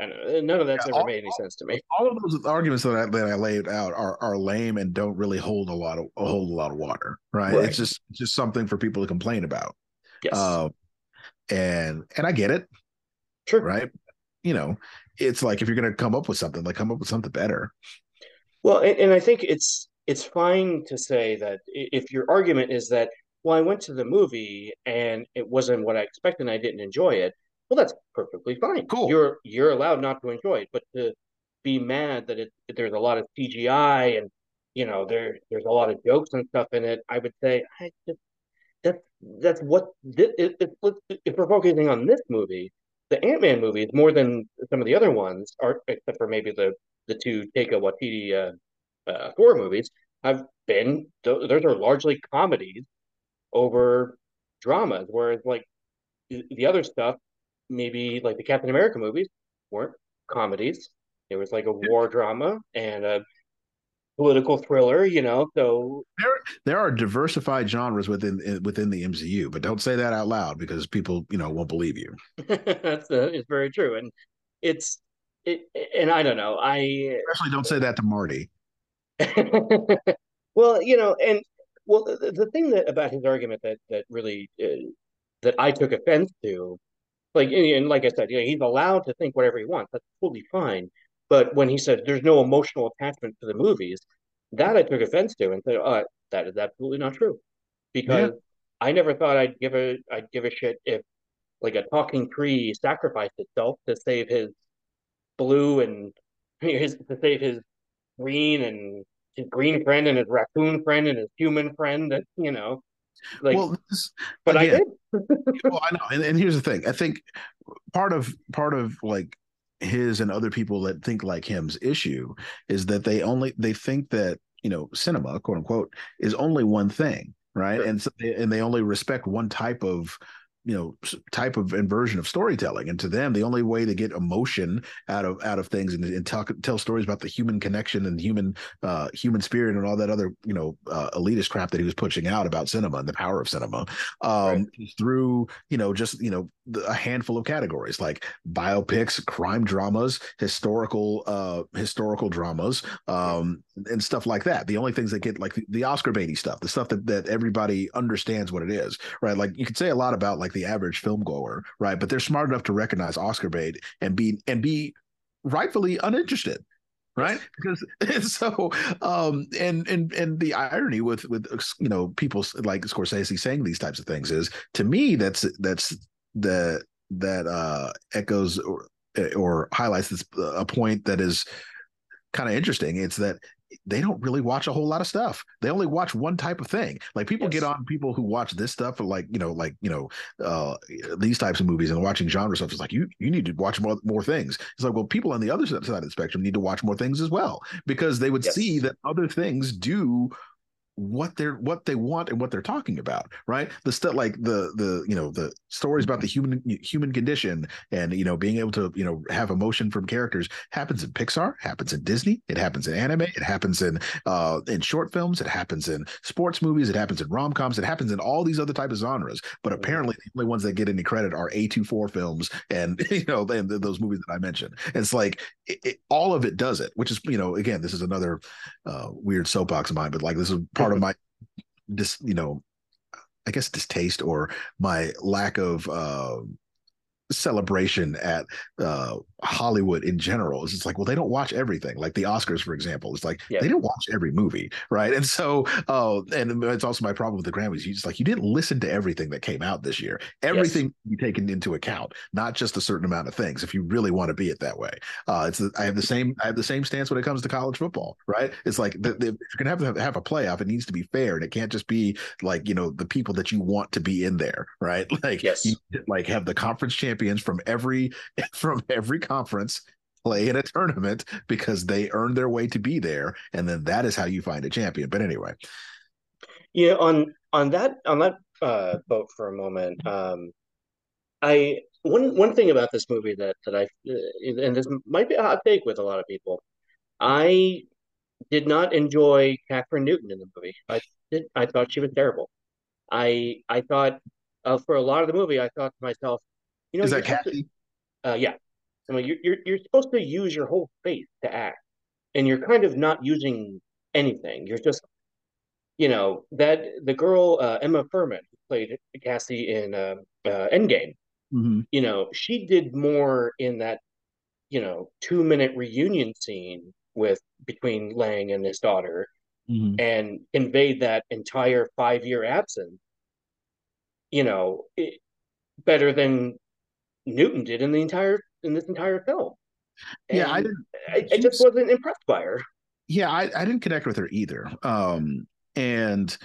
I don't know, none of that's yeah, ever all, made any sense to me. All of those arguments that I, that I laid out are, are lame and don't really hold a lot of hold a lot of water, right? right. It's just just something for people to complain about. Yes. Uh, and and I get it. Sure. Right. You know, it's like if you're going to come up with something, like come up with something better. Well, and, and I think it's it's fine to say that if your argument is that well, I went to the movie and it wasn't what I expected, and I didn't enjoy it well, that's perfectly fine. Cool. You're you're allowed not to enjoy it, but to be mad that it that there's a lot of CGI and you know there there's a lot of jokes and stuff in it. I would say I just that's that's what this, if, if we're focusing on this movie, the Ant Man movies more than some of the other ones, are except for maybe the the two Taika Waititi uh, uh, Thor movies, have been those are largely comedies over dramas, whereas like the other stuff maybe like the Captain America movies weren't comedies. It was like a war drama and a political thriller, you know. So there there are diversified genres within within the MCU, but don't say that out loud because people, you know, won't believe you. That's uh, it's very true, and it's it, and I don't know. I especially don't say that to Marty. well, you know, and well, the, the thing that about his argument that that really uh, that I took offense to like and like I said, yeah, he's allowed to think whatever he wants. That's totally fine. But when he said there's no emotional attachment to the movies, that I took offense to and said, "Oh, that is absolutely not true," because yeah. I never thought I'd give a I'd give a shit if like a talking tree sacrificed itself to save his blue and his to save his green and his green friend and his raccoon friend and his human friend and you know like, well, this, but again, I did. well, I know, and, and here's the thing. I think part of part of like his and other people that think like him's issue is that they only they think that you know cinema quote unquote is only one thing right sure. and so they, and they only respect one type of you know type of inversion of storytelling and to them the only way to get emotion out of out of things and, and tell tell stories about the human connection and human uh human spirit and all that other you know uh, elitist crap that he was pushing out about cinema and the power of cinema um right. through you know just you know a handful of categories like biopics, crime dramas, historical uh historical dramas, um, and stuff like that. The only things that get like the, the Oscar baity stuff, the stuff that that everybody understands what it is, right? Like you could say a lot about like the average film goer, right? But they're smart enough to recognize Oscar bait and be and be rightfully uninterested right? Because so um and and and the irony with with you know people like scorsese saying these types of things is to me that's that's the that uh echoes or or highlights this a point that is kind of interesting. It's that they don't really watch a whole lot of stuff. They only watch one type of thing. Like people yes. get on people who watch this stuff, like you know, like you know, uh, these types of movies and watching genre stuff. It's like you you need to watch more more things. It's like well, people on the other side of the spectrum need to watch more things as well because they would yes. see that other things do what they're what they want and what they're talking about right? The stuff like the the you know the stories about the human human condition and you know being able to you know have emotion from characters happens in pixar happens in disney it happens in anime it happens in uh in short films it happens in sports movies it happens in rom-coms it happens in all these other types of genres. But apparently the only ones that get any credit are a24 films and you know and those movies that i mentioned. It's like it, it, all of it does it which is you know again this is another uh weird soapbox of mine but like this is part part of my dis you know i guess distaste or my lack of uh celebration at uh, Hollywood in general. Is it's like, well, they don't watch everything. Like the Oscars, for example, it's like yeah. they didn't watch every movie, right? And so, uh, and it's also my problem with the Grammys. You just like you didn't listen to everything that came out this year. Everything yes. be taken into account, not just a certain amount of things. If you really want to be it that way, uh, it's the, I have the same I have the same stance when it comes to college football, right? It's like the, the, if you're gonna have to have a playoff, it needs to be fair, and it can't just be like you know the people that you want to be in there, right? Like yes, you, like have the conference champions from every from every conference play in a tournament because they earned their way to be there. And then that is how you find a champion. But anyway. Yeah on on that on that uh boat for a moment um i one one thing about this movie that that i uh, and this might be a hot take with a lot of people. I did not enjoy Kathryn Newton in the movie. I did i thought she was terrible. I i thought uh, for a lot of the movie i thought to myself you know, is that Kathy? To, uh, yeah. I mean, you're, you're you're supposed to use your whole face to act, and you're kind of not using anything. You're just, you know, that the girl uh, Emma Fuhrmann who played Cassie in uh, uh, Endgame. Mm-hmm. You know, she did more in that, you know, two minute reunion scene with between Lang and his daughter, mm-hmm. and conveyed that entire five year absence. You know, it, better than Newton did in the entire in this entire film. And yeah, I didn't. I, I just wasn't impressed by her. Yeah, I, I didn't connect with her either. Um, and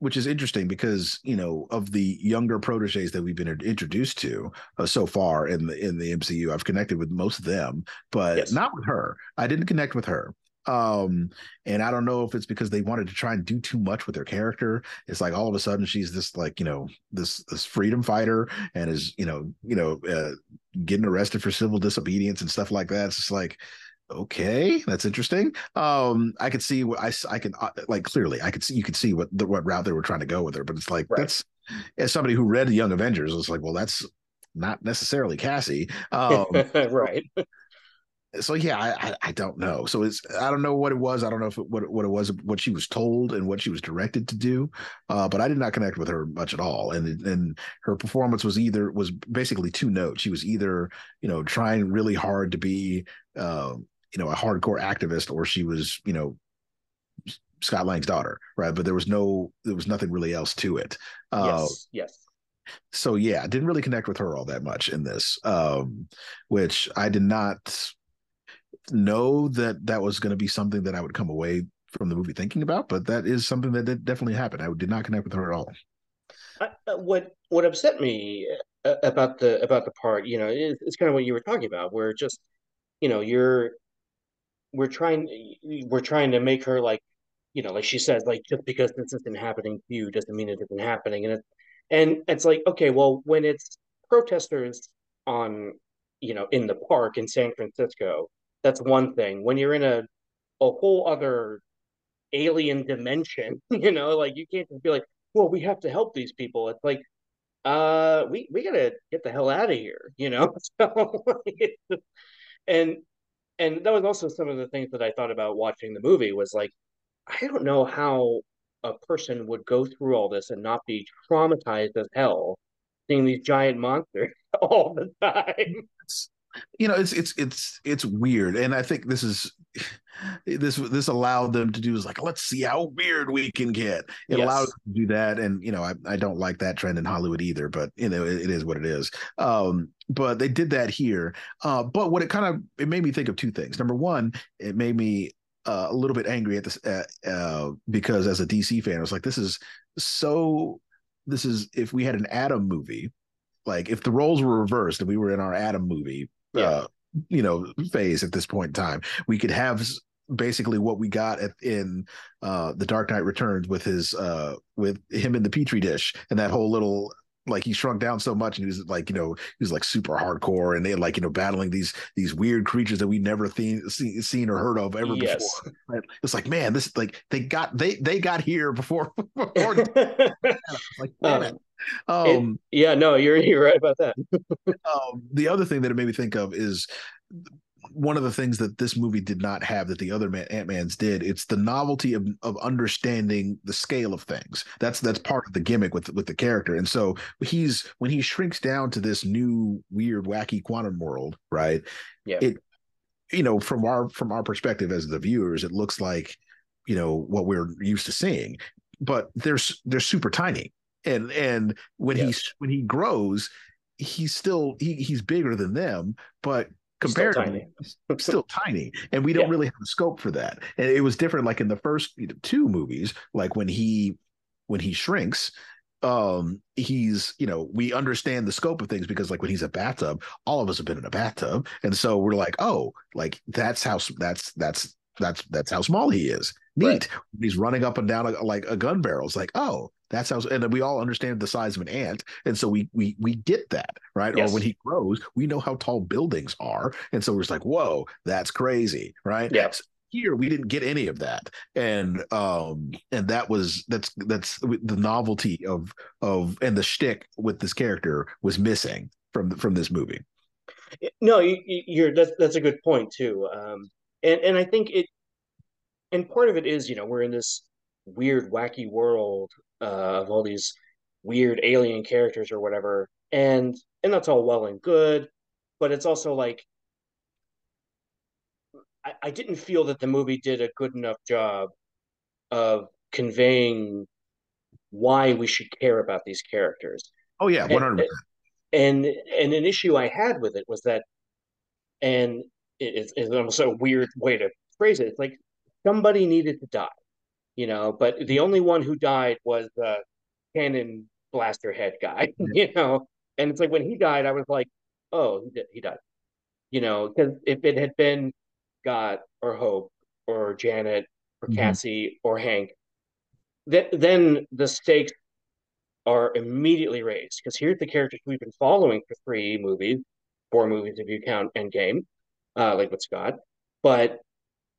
which is interesting because you know of the younger proteges that we've been introduced to uh, so far in the in the MCU, I've connected with most of them, but yes. not with her. I didn't connect with her. Um, and I don't know if it's because they wanted to try and do too much with her character. It's like all of a sudden she's this like you know this this freedom fighter and is you know you know uh, getting arrested for civil disobedience and stuff like that. It's just like okay that's interesting um i could see what i i can uh, like clearly i could see you could see what the what route they were trying to go with her but it's like right. that's as somebody who read the young avengers it's like well that's not necessarily cassie um right so yeah, I, I don't know. So it's I don't know what it was. I don't know if it, what what it was, what she was told and what she was directed to do. Uh, but I did not connect with her much at all. And and her performance was either was basically two notes. She was either you know trying really hard to be uh, you know a hardcore activist, or she was you know Scott Lang's daughter, right? But there was no there was nothing really else to it. Uh, yes. Yes so yeah, I didn't really connect with her all that much in this, um, which I did not know that that was going to be something that I would come away from the movie thinking about, but that is something that did definitely happened. I did not connect with her at all. Uh, what what upset me uh, about the about the part, you know, is, it's kind of what you were talking about, where just, you know, you're we're trying we're trying to make her like, you know, like she says, like just because this isn't happening to you doesn't mean it isn't happening, and it's and it's like okay, well, when it's protesters on, you know, in the park in San Francisco, that's one thing. When you're in a a whole other alien dimension, you know, like you can't just be like, well, we have to help these people. It's like uh, we we gotta get the hell out of here, you know. So, and and that was also some of the things that I thought about watching the movie was like, I don't know how a person would go through all this and not be traumatized as hell seeing these giant monsters all the time. You know it's it's it's it's weird. And i think this is this this allowed them to do is like let's see how weird we can get. It Yes. allowed them to do that. And you know I, I don't like that trend in hollywood either but you know it, it is what it is. Um but they did that here. Uh but what it kind of it made me think of two things. Number one it made me uh, a little bit angry at this uh, uh because as a dc fan i was like this is so this is if we had an Atom movie, like if the roles were reversed and we were in our Atom movie, Yeah. uh, you know, phase at this point in time, we could have basically what we got at, in uh the Dark Knight Returns with his uh with him in the petri dish and that whole little like he shrunk down so much and he was like you know he was like super hardcore and they like you know battling these these weird creatures that we never seen seen, seen or heard of ever Yes. before Right? it's like man this like they got they they got here before before like damn it. It- Um, yeah, no, you're you're right about that. um, the other thing that it made me think of is one of the things that this movie did not have that the other Man- Ant-Mans did. It's the novelty of of understanding the scale of things. That's that's part of the gimmick with with the character. And so he's when he shrinks down to this new weird wacky quantum world, right? Yeah. It you know from our from our perspective as the viewers, it looks like you know what we're used to seeing, but they're they're super tiny. And and when Yes. he's when he grows, he's still he he's bigger than them, but He's still tiny. still tiny and we don't Yeah. really have a scope for that and it was different like in the first two movies like when he when he shrinks um he's you know we understand the scope of things because like when he's a bathtub all of us have been in a bathtub and so we're like oh like that's how that's that's that's that's how small he is neat Right. he's running up and down a, like a gun barrel it's like oh that's how and we all understand the size of an ant and so we we we get that right Yes. or when he grows we know how tall buildings are and so we're just like whoa that's crazy right Yeah. So here we didn't get any of that and um and that was that's that's the novelty of of and the shtick with this character was missing from from this movie No, you, you- you're that's that's a good point too. Um, and and I think it, and part of it is you know we're in this weird wacky world uh, of all these weird alien characters or whatever, and and that's all well and good, but it's also like I, I didn't feel that the movie did a good enough job of conveying why we should care about these characters. oh yeah And- 100 and and an issue I had with it was that, and it- it's, it's almost a weird way to phrase it. It's like somebody needed to die, you know, but the only one who died was the cannon blaster head guy, you know. And it's like when he died, I was like, oh, he did, he died, you know, because if it had been Scott or Hope or Janet or Mhm. Cassie or Hank, then then the stakes are immediately raised because here's the characters we've been following for three movies, four movies if you count Endgame, uh, like with Scott. But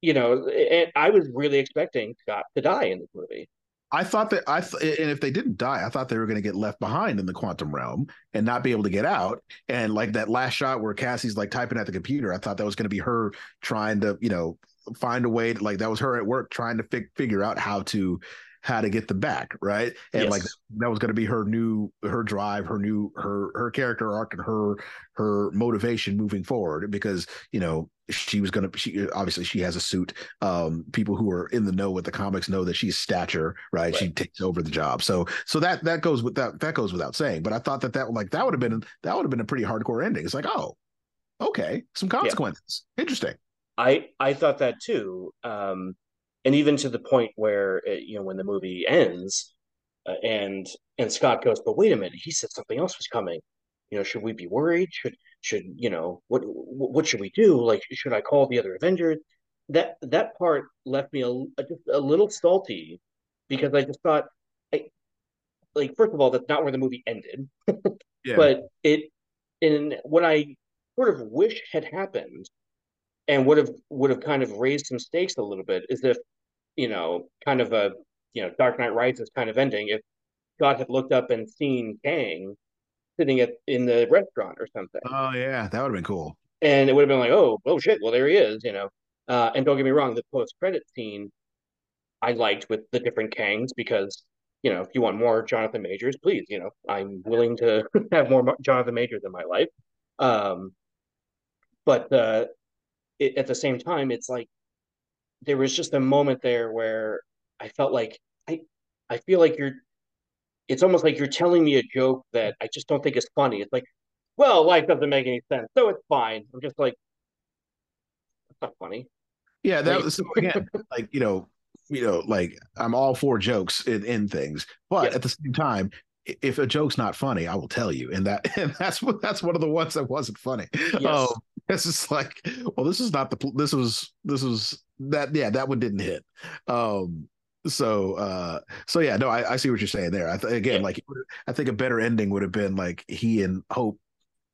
you know, I was really expecting Scott to die in this movie. I thought that I th- and if they didn't die, I thought they were going to get left behind in the quantum realm and not be able to get out. And like that last shot where Cassie's like typing at the computer, I thought that was going to be her trying to, you know, find a way to like that was her at work trying to fig- figure out how to how to get them back, right? And Yes. like that was going to be her new her drive, her new her her character arc and her her motivation moving forward because, you know, she was going to she obviously she has a suit. Um people who are in the know with the comics know that she's stature right, she takes over the job. So so that that goes with that that goes without saying but i thought that that like that would have been that would have been a pretty hardcore ending. It's like oh okay some consequences. Interesting. I I thought that too, um, and even to the point where uh, you know when the movie ends, uh, and and Scott goes, but wait a minute, he said something else was coming. You know, should we be worried? Should should you know what what should we do? Like, should I call the other Avengers? That that part left me a, a- just a little salty because I just thought, I, like, first of all, that's not where the movie ended yeah but it in what I sort of wish had happened and would have would have kind of raised some stakes a little bit is if you know kind of a you know Dark Knight Rises kind of ending if Scott had looked up and seen Kang sitting at in the restaurant or something. Oh yeah, that would have been cool. and it would have been like, oh, oh shit, well there he is, you know. Uh, and don't get me wrong, the post credit scene I liked with the different Kangs because you know if you want more Jonathan Majors, please, you know, I'm willing to have more Jonathan Majors in my life. Um, but uh, it, at the same time, it's like there was just a moment there where I felt like I I feel like you're. It's almost like you're telling me a joke that I just don't think is funny. It's like, well, life doesn't make any sense, so it's fine. I'm just like, that's not funny. Yeah, that was so again, like you know, you know, like I'm all for jokes in, in things, but Yeah. at the same time, if a joke's not funny, I will tell you, and that and that's what that's one of the ones that wasn't funny. Oh, it's just like, well, this is not the this was this was that yeah that one didn't hit. Um, so uh, so yeah, no, I, I see what you're saying there. I th- again, Yeah. like I think a better ending would have been like he and Hope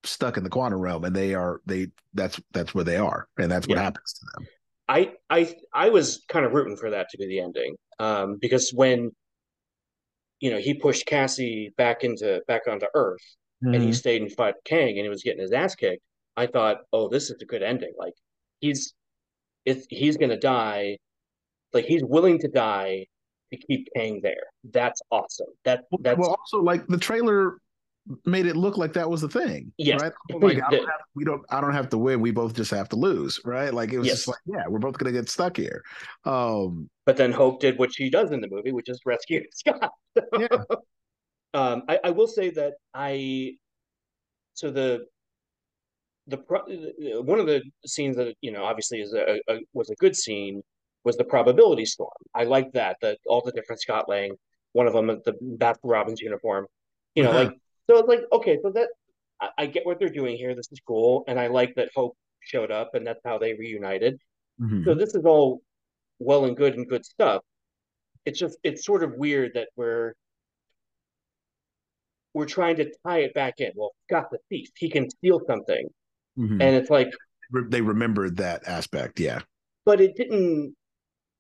stuck in the quantum realm, and they are they that's that's where they are, and that's what Yeah. happens to them. I I I was kind of rooting for that to be the ending, um, because when you know he pushed Cassie back into back onto Earth and he stayed and fought Kang and he was getting his ass kicked, I thought, oh, this is a good ending. Like he's if he's gonna die, like he's willing to die to keep Kang there. That's awesome. That that's well, also like the trailer made it look like that was the thing. Yes. Right. Like, I don't have, we don't. I don't have to win. We both just have to lose. Right. Like it was Yes. just like, yeah, we're both gonna get stuck here. Um. but then Hope did what she does in the movie, which is rescue Scott. Yeah. um, I, I will say that I so the the one of the scenes that you know obviously is a, a was a good scene was the probability storm. I like that that all the different Scott Lang, one of them the Baskin Robbins uniform, you know, Uh-huh. like so it's like okay, so that I, I get what they're doing here. This is cool, and I like that Hope showed up, and that's how they reunited. mhm. So this is all well and good and good stuff. It's just it's sort of weird that we're we're trying to tie it back in. Well, Scott's a thief; he can steal something, Mhm. and it's like, they remembered that aspect. Yeah. but it didn't.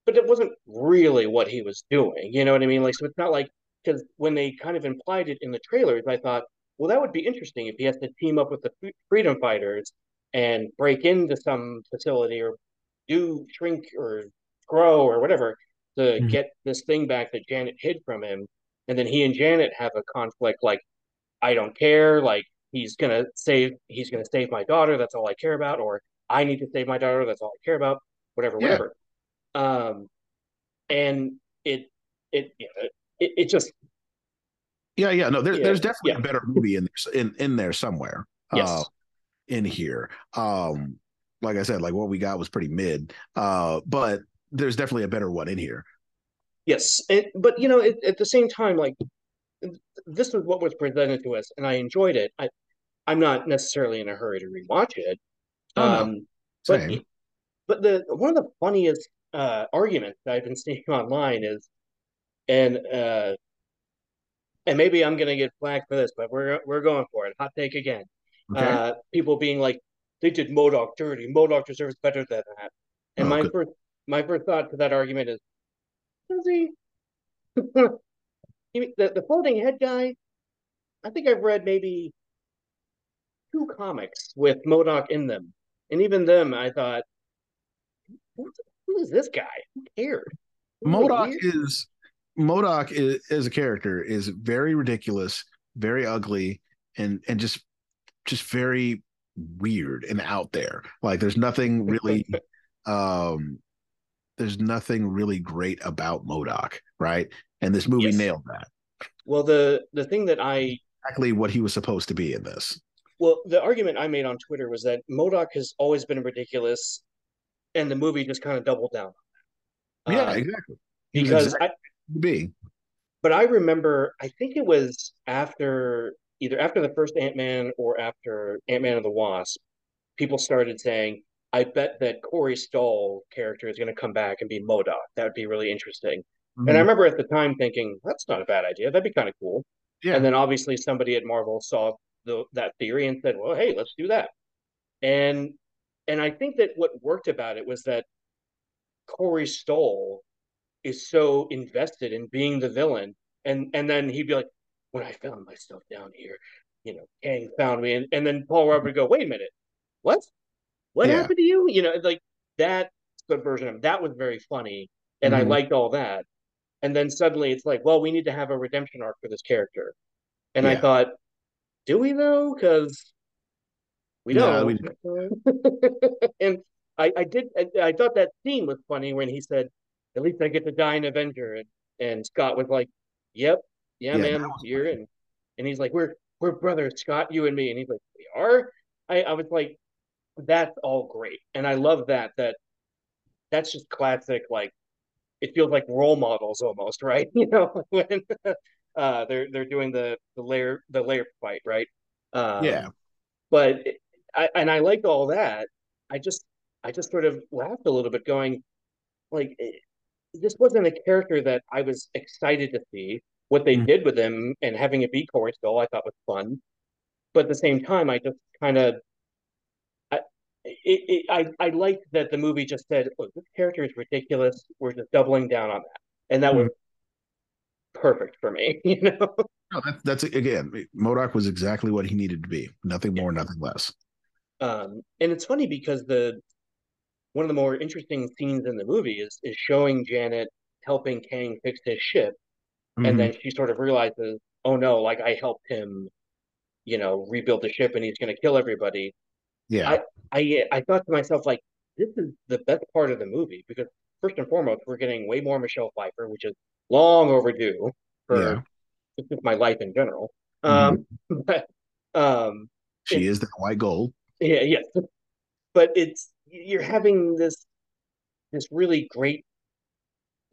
But it wasn't really what he was doing. You know what I mean? Like, so it's not like because when they kind of implied it in the trailers, I thought, well, that would be interesting if he has to team up with the freedom fighters and break into some facility or do shrink or grow or whatever to Mhm. get this thing back that Janet hid from him. And then he and Janet have a conflict like, I don't care, like he's gonna save he's gonna save my daughter, that's all I care about, or I need to save my daughter, that's all I care about, whatever, Yeah. whatever. Um and it it you know, it, it just Yeah. Yeah. No. There, Yeah, there's definitely yeah. a better movie in there, in in there somewhere. Yes. Uh, in here. Um. Like I said, like what we got was pretty mid. Uh. But there's definitely a better one in here. Yes, it, but you know, it, at the same time, like this was what was presented to us, and I enjoyed it. I, I'm not necessarily in a hurry to rewatch it. Oh. Um, but Same. but the one of the funniest uh, arguments that I've been seeing online is, and uh, and maybe I'm gonna get flagged for this, but we're we're going for it. Hot take again. Okay. Uh, people being like, they did MODOK dirty. MODOK deserves better than that. And Oh, my good. first my first thought to that argument is, does he? the, the floating head guy? I think I've read maybe two comics with MODOK in them. And even them, I thought, who, who is this guy? Who cared? MODOK is MODOK is, as a character is very ridiculous, very ugly, and and just just very weird and out there. Like there's nothing really um there's nothing really great about MODOK, right? And this movie Yes. nailed that. Well, the the thing that I Exactly what he was supposed to be in this. Well, the argument I made on Twitter was that MODOK has always been ridiculous, and the movie just kind of doubled down. yeah, Um, exactly. Because exactly I, be. but I remember, I think it was after either after the first Ant Man or after Ant Man and the Wasp, people started saying, "I bet that Corey Stoll character is going to come back and be MODOK. That would be really interesting." And I Mhm. remember at the time thinking, "That's not a bad idea. That'd be kind of cool." Yeah. And then obviously somebody at Marvel saw the, that theory and said, "Well, hey, let's do that." And and I think that what worked about it was that Corey Stoll is so invested in being the villain, and and then he'd be like, "When I found myself down here, you know, Kang found me, and, and then Paul Rudd would go, "Wait a minute, what? What Yeah. happened to you?" You know, like that good version of that was very funny, and I Mhm. liked all that. And then suddenly it's like, well, we need to have a redemption arc for this character, and I thought, do we though? Because we No, don't. and I, I did. I, I thought that scene was funny when he said, "At least I get to die an Avenger," and and Scott was like, "Yep, yeah, Yeah, man, you're in." And he's like, "We're we're brothers, Scott, you and me." And he's like, "We are." I I was like, "That's all great," and I love that. That that's just classic. Like, it feels like role models almost, right? You know, when uh, they're they're doing the the layer the layer fight, right? Um, Yeah. but it- I and I liked all that. I just I just sort of laughed a little bit, going like eh, this wasn't a character that I was excited to see. What they Mhm. did with him and having a B chorus go, I thought was fun. But at the same time, I just kind of I it, it, I I liked that the movie just said, "Look, this character is ridiculous. We're just doubling down on that," and that was perfect for me. You know. No, that's that's again, MODOK was exactly what he needed to be. Nothing more, nothing less. Um, and it's funny because the one of the more interesting scenes in the movie is is showing Janet helping Kang fix his ship, Mhm. and then she sort of realizes, oh no, like I helped him, you know, rebuild the ship, and he's going to kill everybody. yeah, I I thought to myself, like, this is the best part of the movie because first and foremost, we're getting way more Michelle Pfeiffer, which is long overdue for Yeah. my life in general. Mhm. Um, but um, she is the white gold. Yeah, yes. But it's you're having this this really great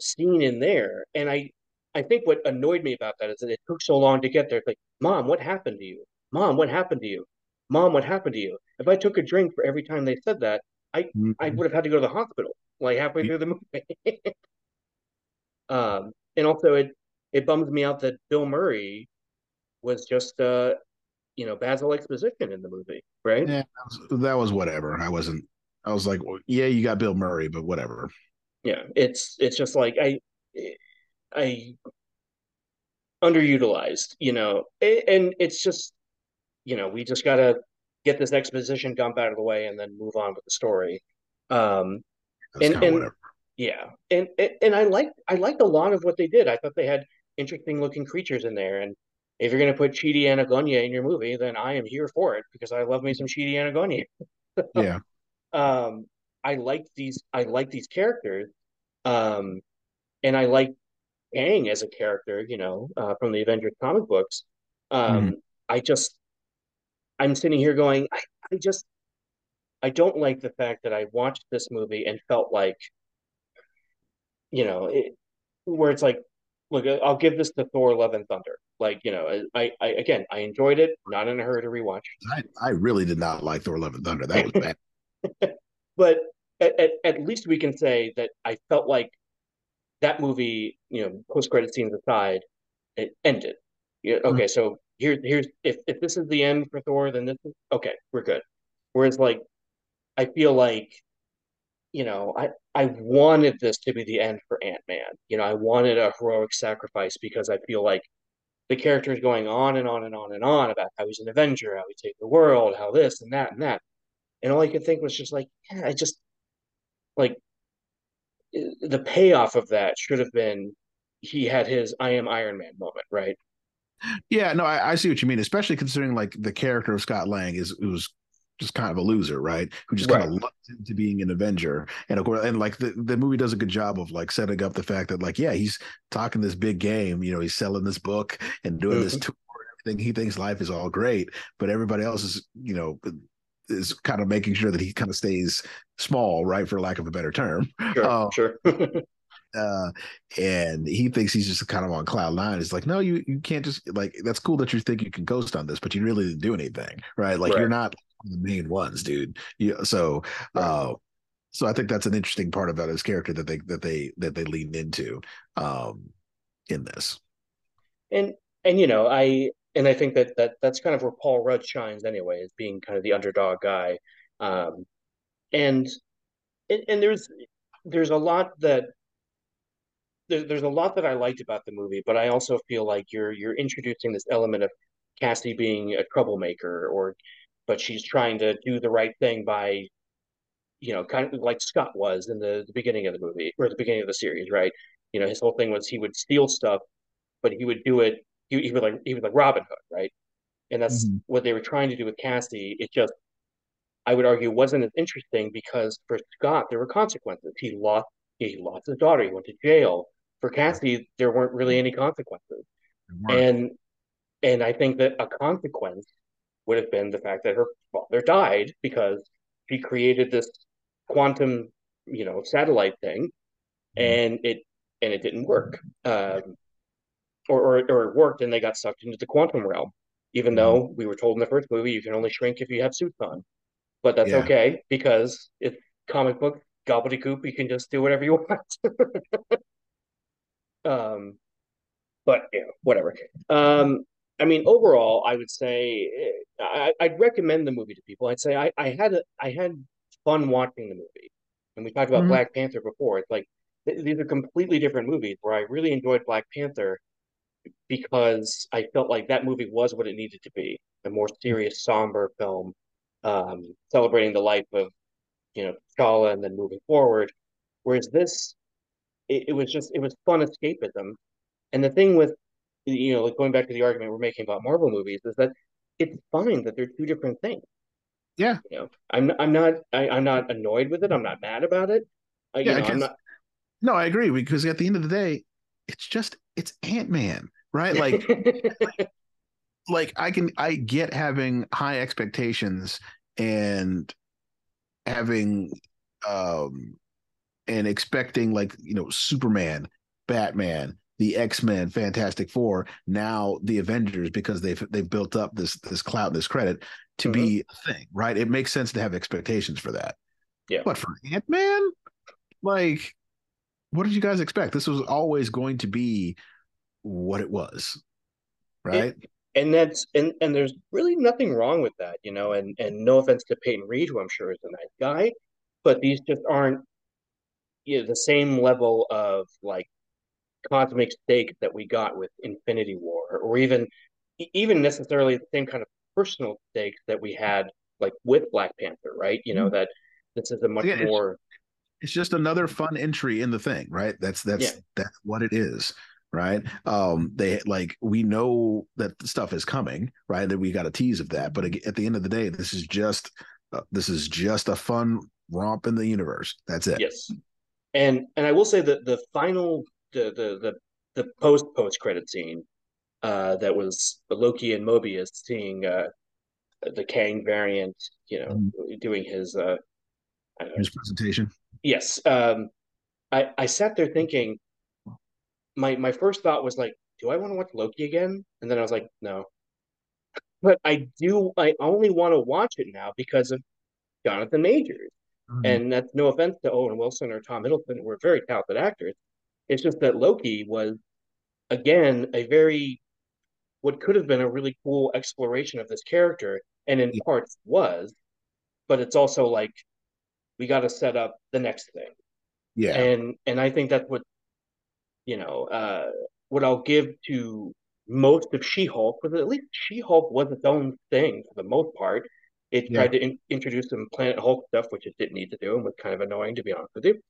scene in there. And I I think what annoyed me about that is that it took so long to get there. It's like, Mom, what happened to you? Mom, what happened to you? Mom, what happened to you? If I took a drink for every time they said that, I I Mhm. would have had to go to the hospital like halfway through the movie. um, and also it it bums me out that Bill Murray was just uh, you know, Basil exposition in the movie, right? Yeah, that was, that was whatever. I wasn't. I was like, well, yeah, you got Bill Murray, but whatever. yeah it's it's just like i i underutilized you know and it's just you know we just gotta get this exposition dump out of the way and then move on with the story um That's And- and- whatever. Yeah. And and i liked i liked a lot of what they did. I thought they had interesting looking creatures in there. And if you're going to put Chidi Anagonye in your movie, then I am here for it because I love me some Chidi Anagonye. Yeah, um I like these I like these characters um and I like Kang as a character you know uh, from the Avengers comic books. Um I just I'm sitting here going I, I just I don't like the fact that I watched this movie and felt like you know it, where it's like look uh, I'll give this to Thor Love and Thunder like you know I, I again I enjoyed it not in a hurry to rewatch I, I really did not like Thor: Love and Thunder. That was bad. but at, at, at least we can say that I felt like that movie, you know, post credit scenes aside, it ended. Yeah, mm-hmm. okay, so here here's if if this is the end for Thor, then this is okay, we're good. Whereas like I feel like, you know, I I wanted this to be the end for Ant-Man. You know, I wanted a heroic sacrifice because I feel like the character is going on and on and on and on about how he's an Avenger, how he saved the world, how this and that and that. And all I could think was just like, yeah, I just like the payoff of that should have been he had his I am Iron Man moment, right? Yeah, no, I, I see what you mean, especially considering like the character of Scott Lang is it was just kind of a loser, right? Who just kind of Right. lucked into being an Avenger, and of course, and like the the movie does a good job of like setting up the fact that like yeah, he's talking this big game, you know, he's selling this book and doing this Mhm. tour and everything. He thinks life is all great, but everybody else is you know is kind of making sure that he kind of stays small, right, for lack of a better term. Sure, Oh. sure. uh and he thinks he's just kind of on cloud nine it's like no you you can't just like that's cool that you think you can ghost on this but you really didn't do anything right like you're not the main ones dude. You so uh so i think that's an interesting part about his character that they that they that they leaned into um in this. And and you know, I and I think that that that's kind of where Paul Rudd shines anyway, as being kind of the underdog guy. Um and and, and there's there's a lot that there, there's a lot that I liked about the movie, but I also feel like you're you're introducing this element of Cassie being a troublemaker, or but she's trying to do the right thing by, you know, kind of like Scott was in the, the beginning of the movie or the beginning of the series, right? You know, his whole thing was he would steal stuff, but he would do it. He, he would like he was like Robin Hood, right? And that's Mhm. what they were trying to do with Cassie. It just, I would argue, wasn't as interesting because for Scott there were consequences. He lost he lost his daughter. He went to jail. For Cassie, there weren't really any consequences. And and I think that a consequence would have been the fact that her father died because she created this quantum, you know, satellite thing, and it and it didn't work, um, or, or or it worked and they got sucked into the quantum realm. Even though we were told in the first movie you can only shrink if you have suits on, but that's Yeah. okay because it's comic book gobbledygook. You can just do whatever you want. um, but yeah, whatever. Um, I mean, overall, I would say eh, I, I'd recommend the movie to people. I'd say I, I had a, I had fun watching the movie, and we talked about Mhm. Black Panther before. It's like th- these are completely different movies. Where I really enjoyed Black Panther because I felt like that movie was what it needed to be, a more serious, somber film, um, celebrating the life of you know T'Challa and then moving forward. Whereas this, it, it was just it was fun escapism. And the thing with you know, like going back to the argument we're making about Marvel movies is that it's fine that they're two different things. Yeah. You know, I'm I'm not I, I'm not annoyed with it. I'm not mad about it. You Yeah, I know, I'm guess- not. No, I agree because at the end of the day, it's just it's Ant Man, right? Like like I can I get having high expectations and having um and expecting like you know Superman, Batman, the X-Men, Fantastic Four, now the Avengers because they've they've built up this this clout, this credit to be mm-hmm. a thing, right? It makes sense to have expectations for that. Yeah. But for Ant-Man, like what did you guys expect? This was always going to be what it was. Right? and that's and and there's really nothing wrong with that, you know. And and no offense to Peyton Reed, who I'm sure is a nice guy, but these just aren't you know, the same level of like cosmic stake that we got with Infinity War, or even even necessarily the same kind of personal stakes that we had like with Black Panther, right? You know that this is a much Again, it's- more it's just another fun entry in the thing, right? That's that's Yeah. that's what it is, right? Um, they like we know that stuff is coming, right? That we got a tease of that, but at the end of the day, this is just uh, this is just a fun romp in the universe. That's it. Yes, and and I will say that the final the the the, the post post credit scene uh, that was Loki and Mobius seeing uh, the Kang variant, you know, doing his uh, I don't know, His presentation. yes. Um, I I sat there thinking, my my first thought was like, do I want to watch Loki again? And then I was like, no. But I do. I only want to watch it now because of Jonathan Majors. Mhm. And that's no offense to Owen Wilson or Tom Hiddleston, who are very talented actors. It's just that Loki was, again, a very, what could have been a really cool exploration of this character, and in Yeah. parts was, but it's also like, we got to set up the next thing. yeah. And and I think that's what, you know, uh, what I'll give to most of She-Hulk, was at least She-Hulk was its own thing for the most part. It Yeah. tried to in- introduce some Planet Hulk stuff, which it didn't need to do, and was kind of annoying to be honest with you.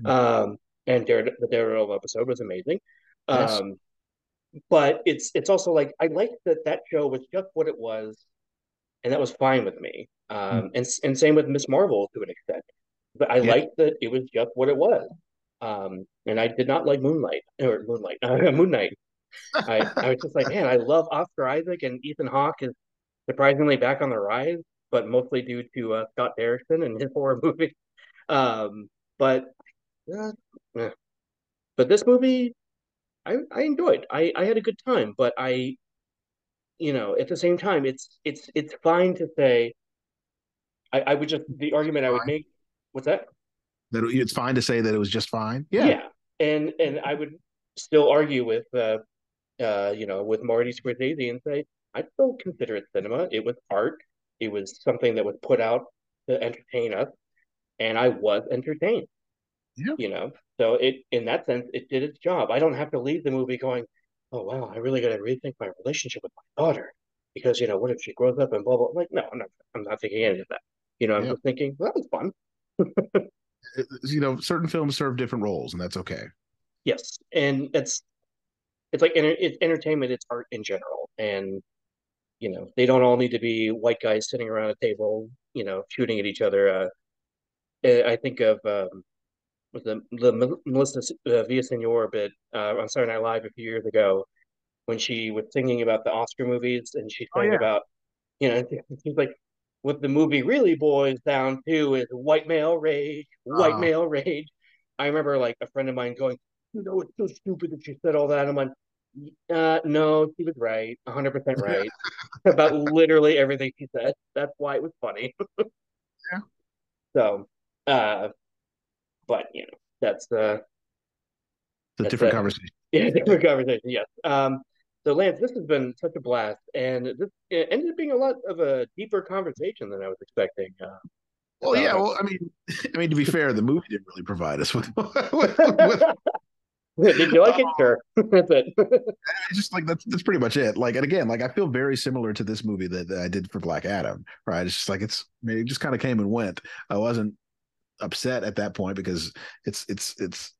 Mm. Um, and Dare, the Daredevil episode was amazing. Yes. Um, but it's it's also like I like that that show was just what it was, and that was fine with me. Um, and and same with Miss Marvel to an extent. But I Yeah. liked that it was just what it was. Um, and I did not like Moonlight or Moonlight, Moon Knight. I, I was just like, man, I love Oscar Isaac and Ethan Hawke is surprisingly back on the rise, but mostly due to uh, Scott Derrickson and his horror movie. Um, but uh, eh. but this movie, I I enjoyed. I I had a good time, but I, you know, at the same time, it's it's it's fine to say. I I would just the argument I would make. What's that? That it's fine to say that it was just fine. Yeah. Yeah, and and I would still argue with uh, uh, you know, with Marty Scorsese and say I still consider it cinema. It was art. It was something that was put out to entertain us, and I was entertained. Yeah. You know, so it in that sense it did its job. I don't have to leave the movie going, oh wow, I really got to rethink my relationship with my daughter. because you know, what if she grows up and blah blah. Like, no, I'm not. I'm not thinking any of that. You know, I'm Yep. just thinking well, that was fun. You know, certain films serve different roles, and that's okay. Yes, and it's it's like it's entertainment. It's art in general, and you know, they don't all need to be white guys sitting around a table, you know, shooting at each other. Uh, I think of um, with the the Mel- Melissa uh, Villaseñor bit uh, on Saturday Night Live a few years ago when she was singing about the Oscar movies and she Oh, yeah. about, you know, she's like, what the movie really boils down to is white male rage, white Ah. male rage. I remember like a friend of mine going, you know, it's so stupid that she said all that. I'm like, uh, no, she was right, 100% right about literally everything she said. That's why it was funny. Yeah. So, uh, but you know, that's uh, It's a different it. conversation. yeah, different conversation. Yes. Um, so Lance, this has been such a blast, and this it ended up being a lot of a deeper conversation than I was expecting. Uh, Well, yeah. Well, I mean, I mean, to be fair, the movie didn't really provide us with. with, with did you like it? Sure. That's it. it's just like that's that's pretty much it. Like, and again, like I feel very similar to this movie that, that I did for Black Adam. Right? It's just like it's I mean, it just kind of came and went. I wasn't upset at that point because it's it's it's.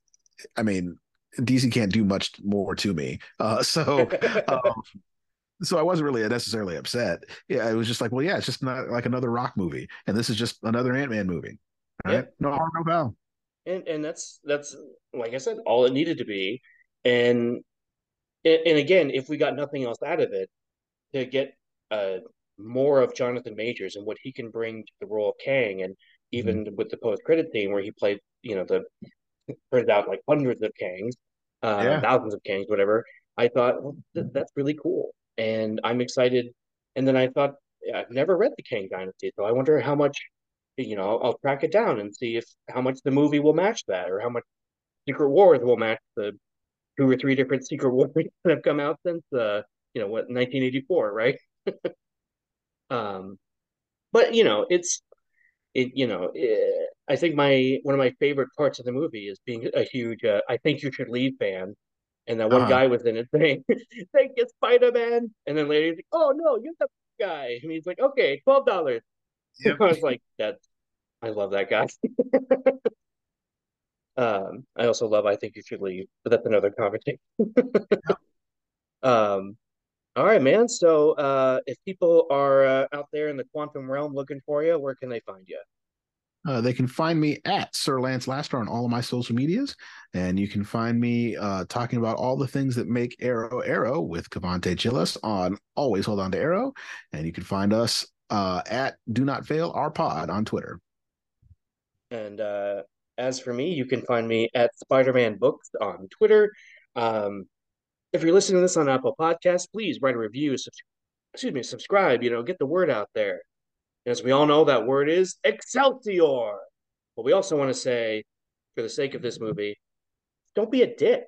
I mean, DC can't do much more to me. Uh, so. um, so I wasn't really necessarily upset. Yeah, it was just like, well, yeah, it's just not like another Rock movie, and this is just another Ant Man movie. Right? Yeah. No harm, no foul. and and that's that's like I said, all it needed to be. And and and again, if we got nothing else out of it, to get uh more of Jonathan Majors and what he can bring to the role of Kang, and even with the post credit scene where he played, you know, the turns out like hundreds of Kangs, uh, Yeah. thousands of Kangs, whatever. I thought well, th- that's really cool, and I'm excited. And then I thought yeah, I've never read the Kang Dynasty, so I wonder how much you know, I'll, I'll track it down and see if how much the movie will match that, or how much Secret Wars will match the two or three different Secret Wars that have come out since, uh, you know, what 1984, right? um, but you know, it's it. You know, eh, I think my one of my favorite parts of the movie is being a huge uh, "I think you should leave" fan. And that one Uh-huh. guy was in it saying, "Thank you, Spider Man," and then later he's like, "Oh no, you're the guy," and he's like, "Okay, twelve dollars." Yep. I was like, "That's I love that guy." um, I also love I think you should leave, but that's another conversation. um, all right, man. So, uh, if people are uh, out there in the quantum realm looking for you, where can they find you? Uh, they can find me at Sir Lance Laster on all of my social medias, and you can find me uh, talking about all the things that make Arrow Arrow with Cavante Gillis on Always Hold On to Arrow, and you can find us uh, at Do Not Fail Our Pod on Twitter. And uh, as for me, you can find me at Spider-Man Books on Twitter. Um, if you're listening to this on Apple Podcasts, please write a review. Excuse me, subscribe. You know, get the word out there. As we all know, that word is Excelsior. But we also want to say, for the sake of this movie, don't be a dick.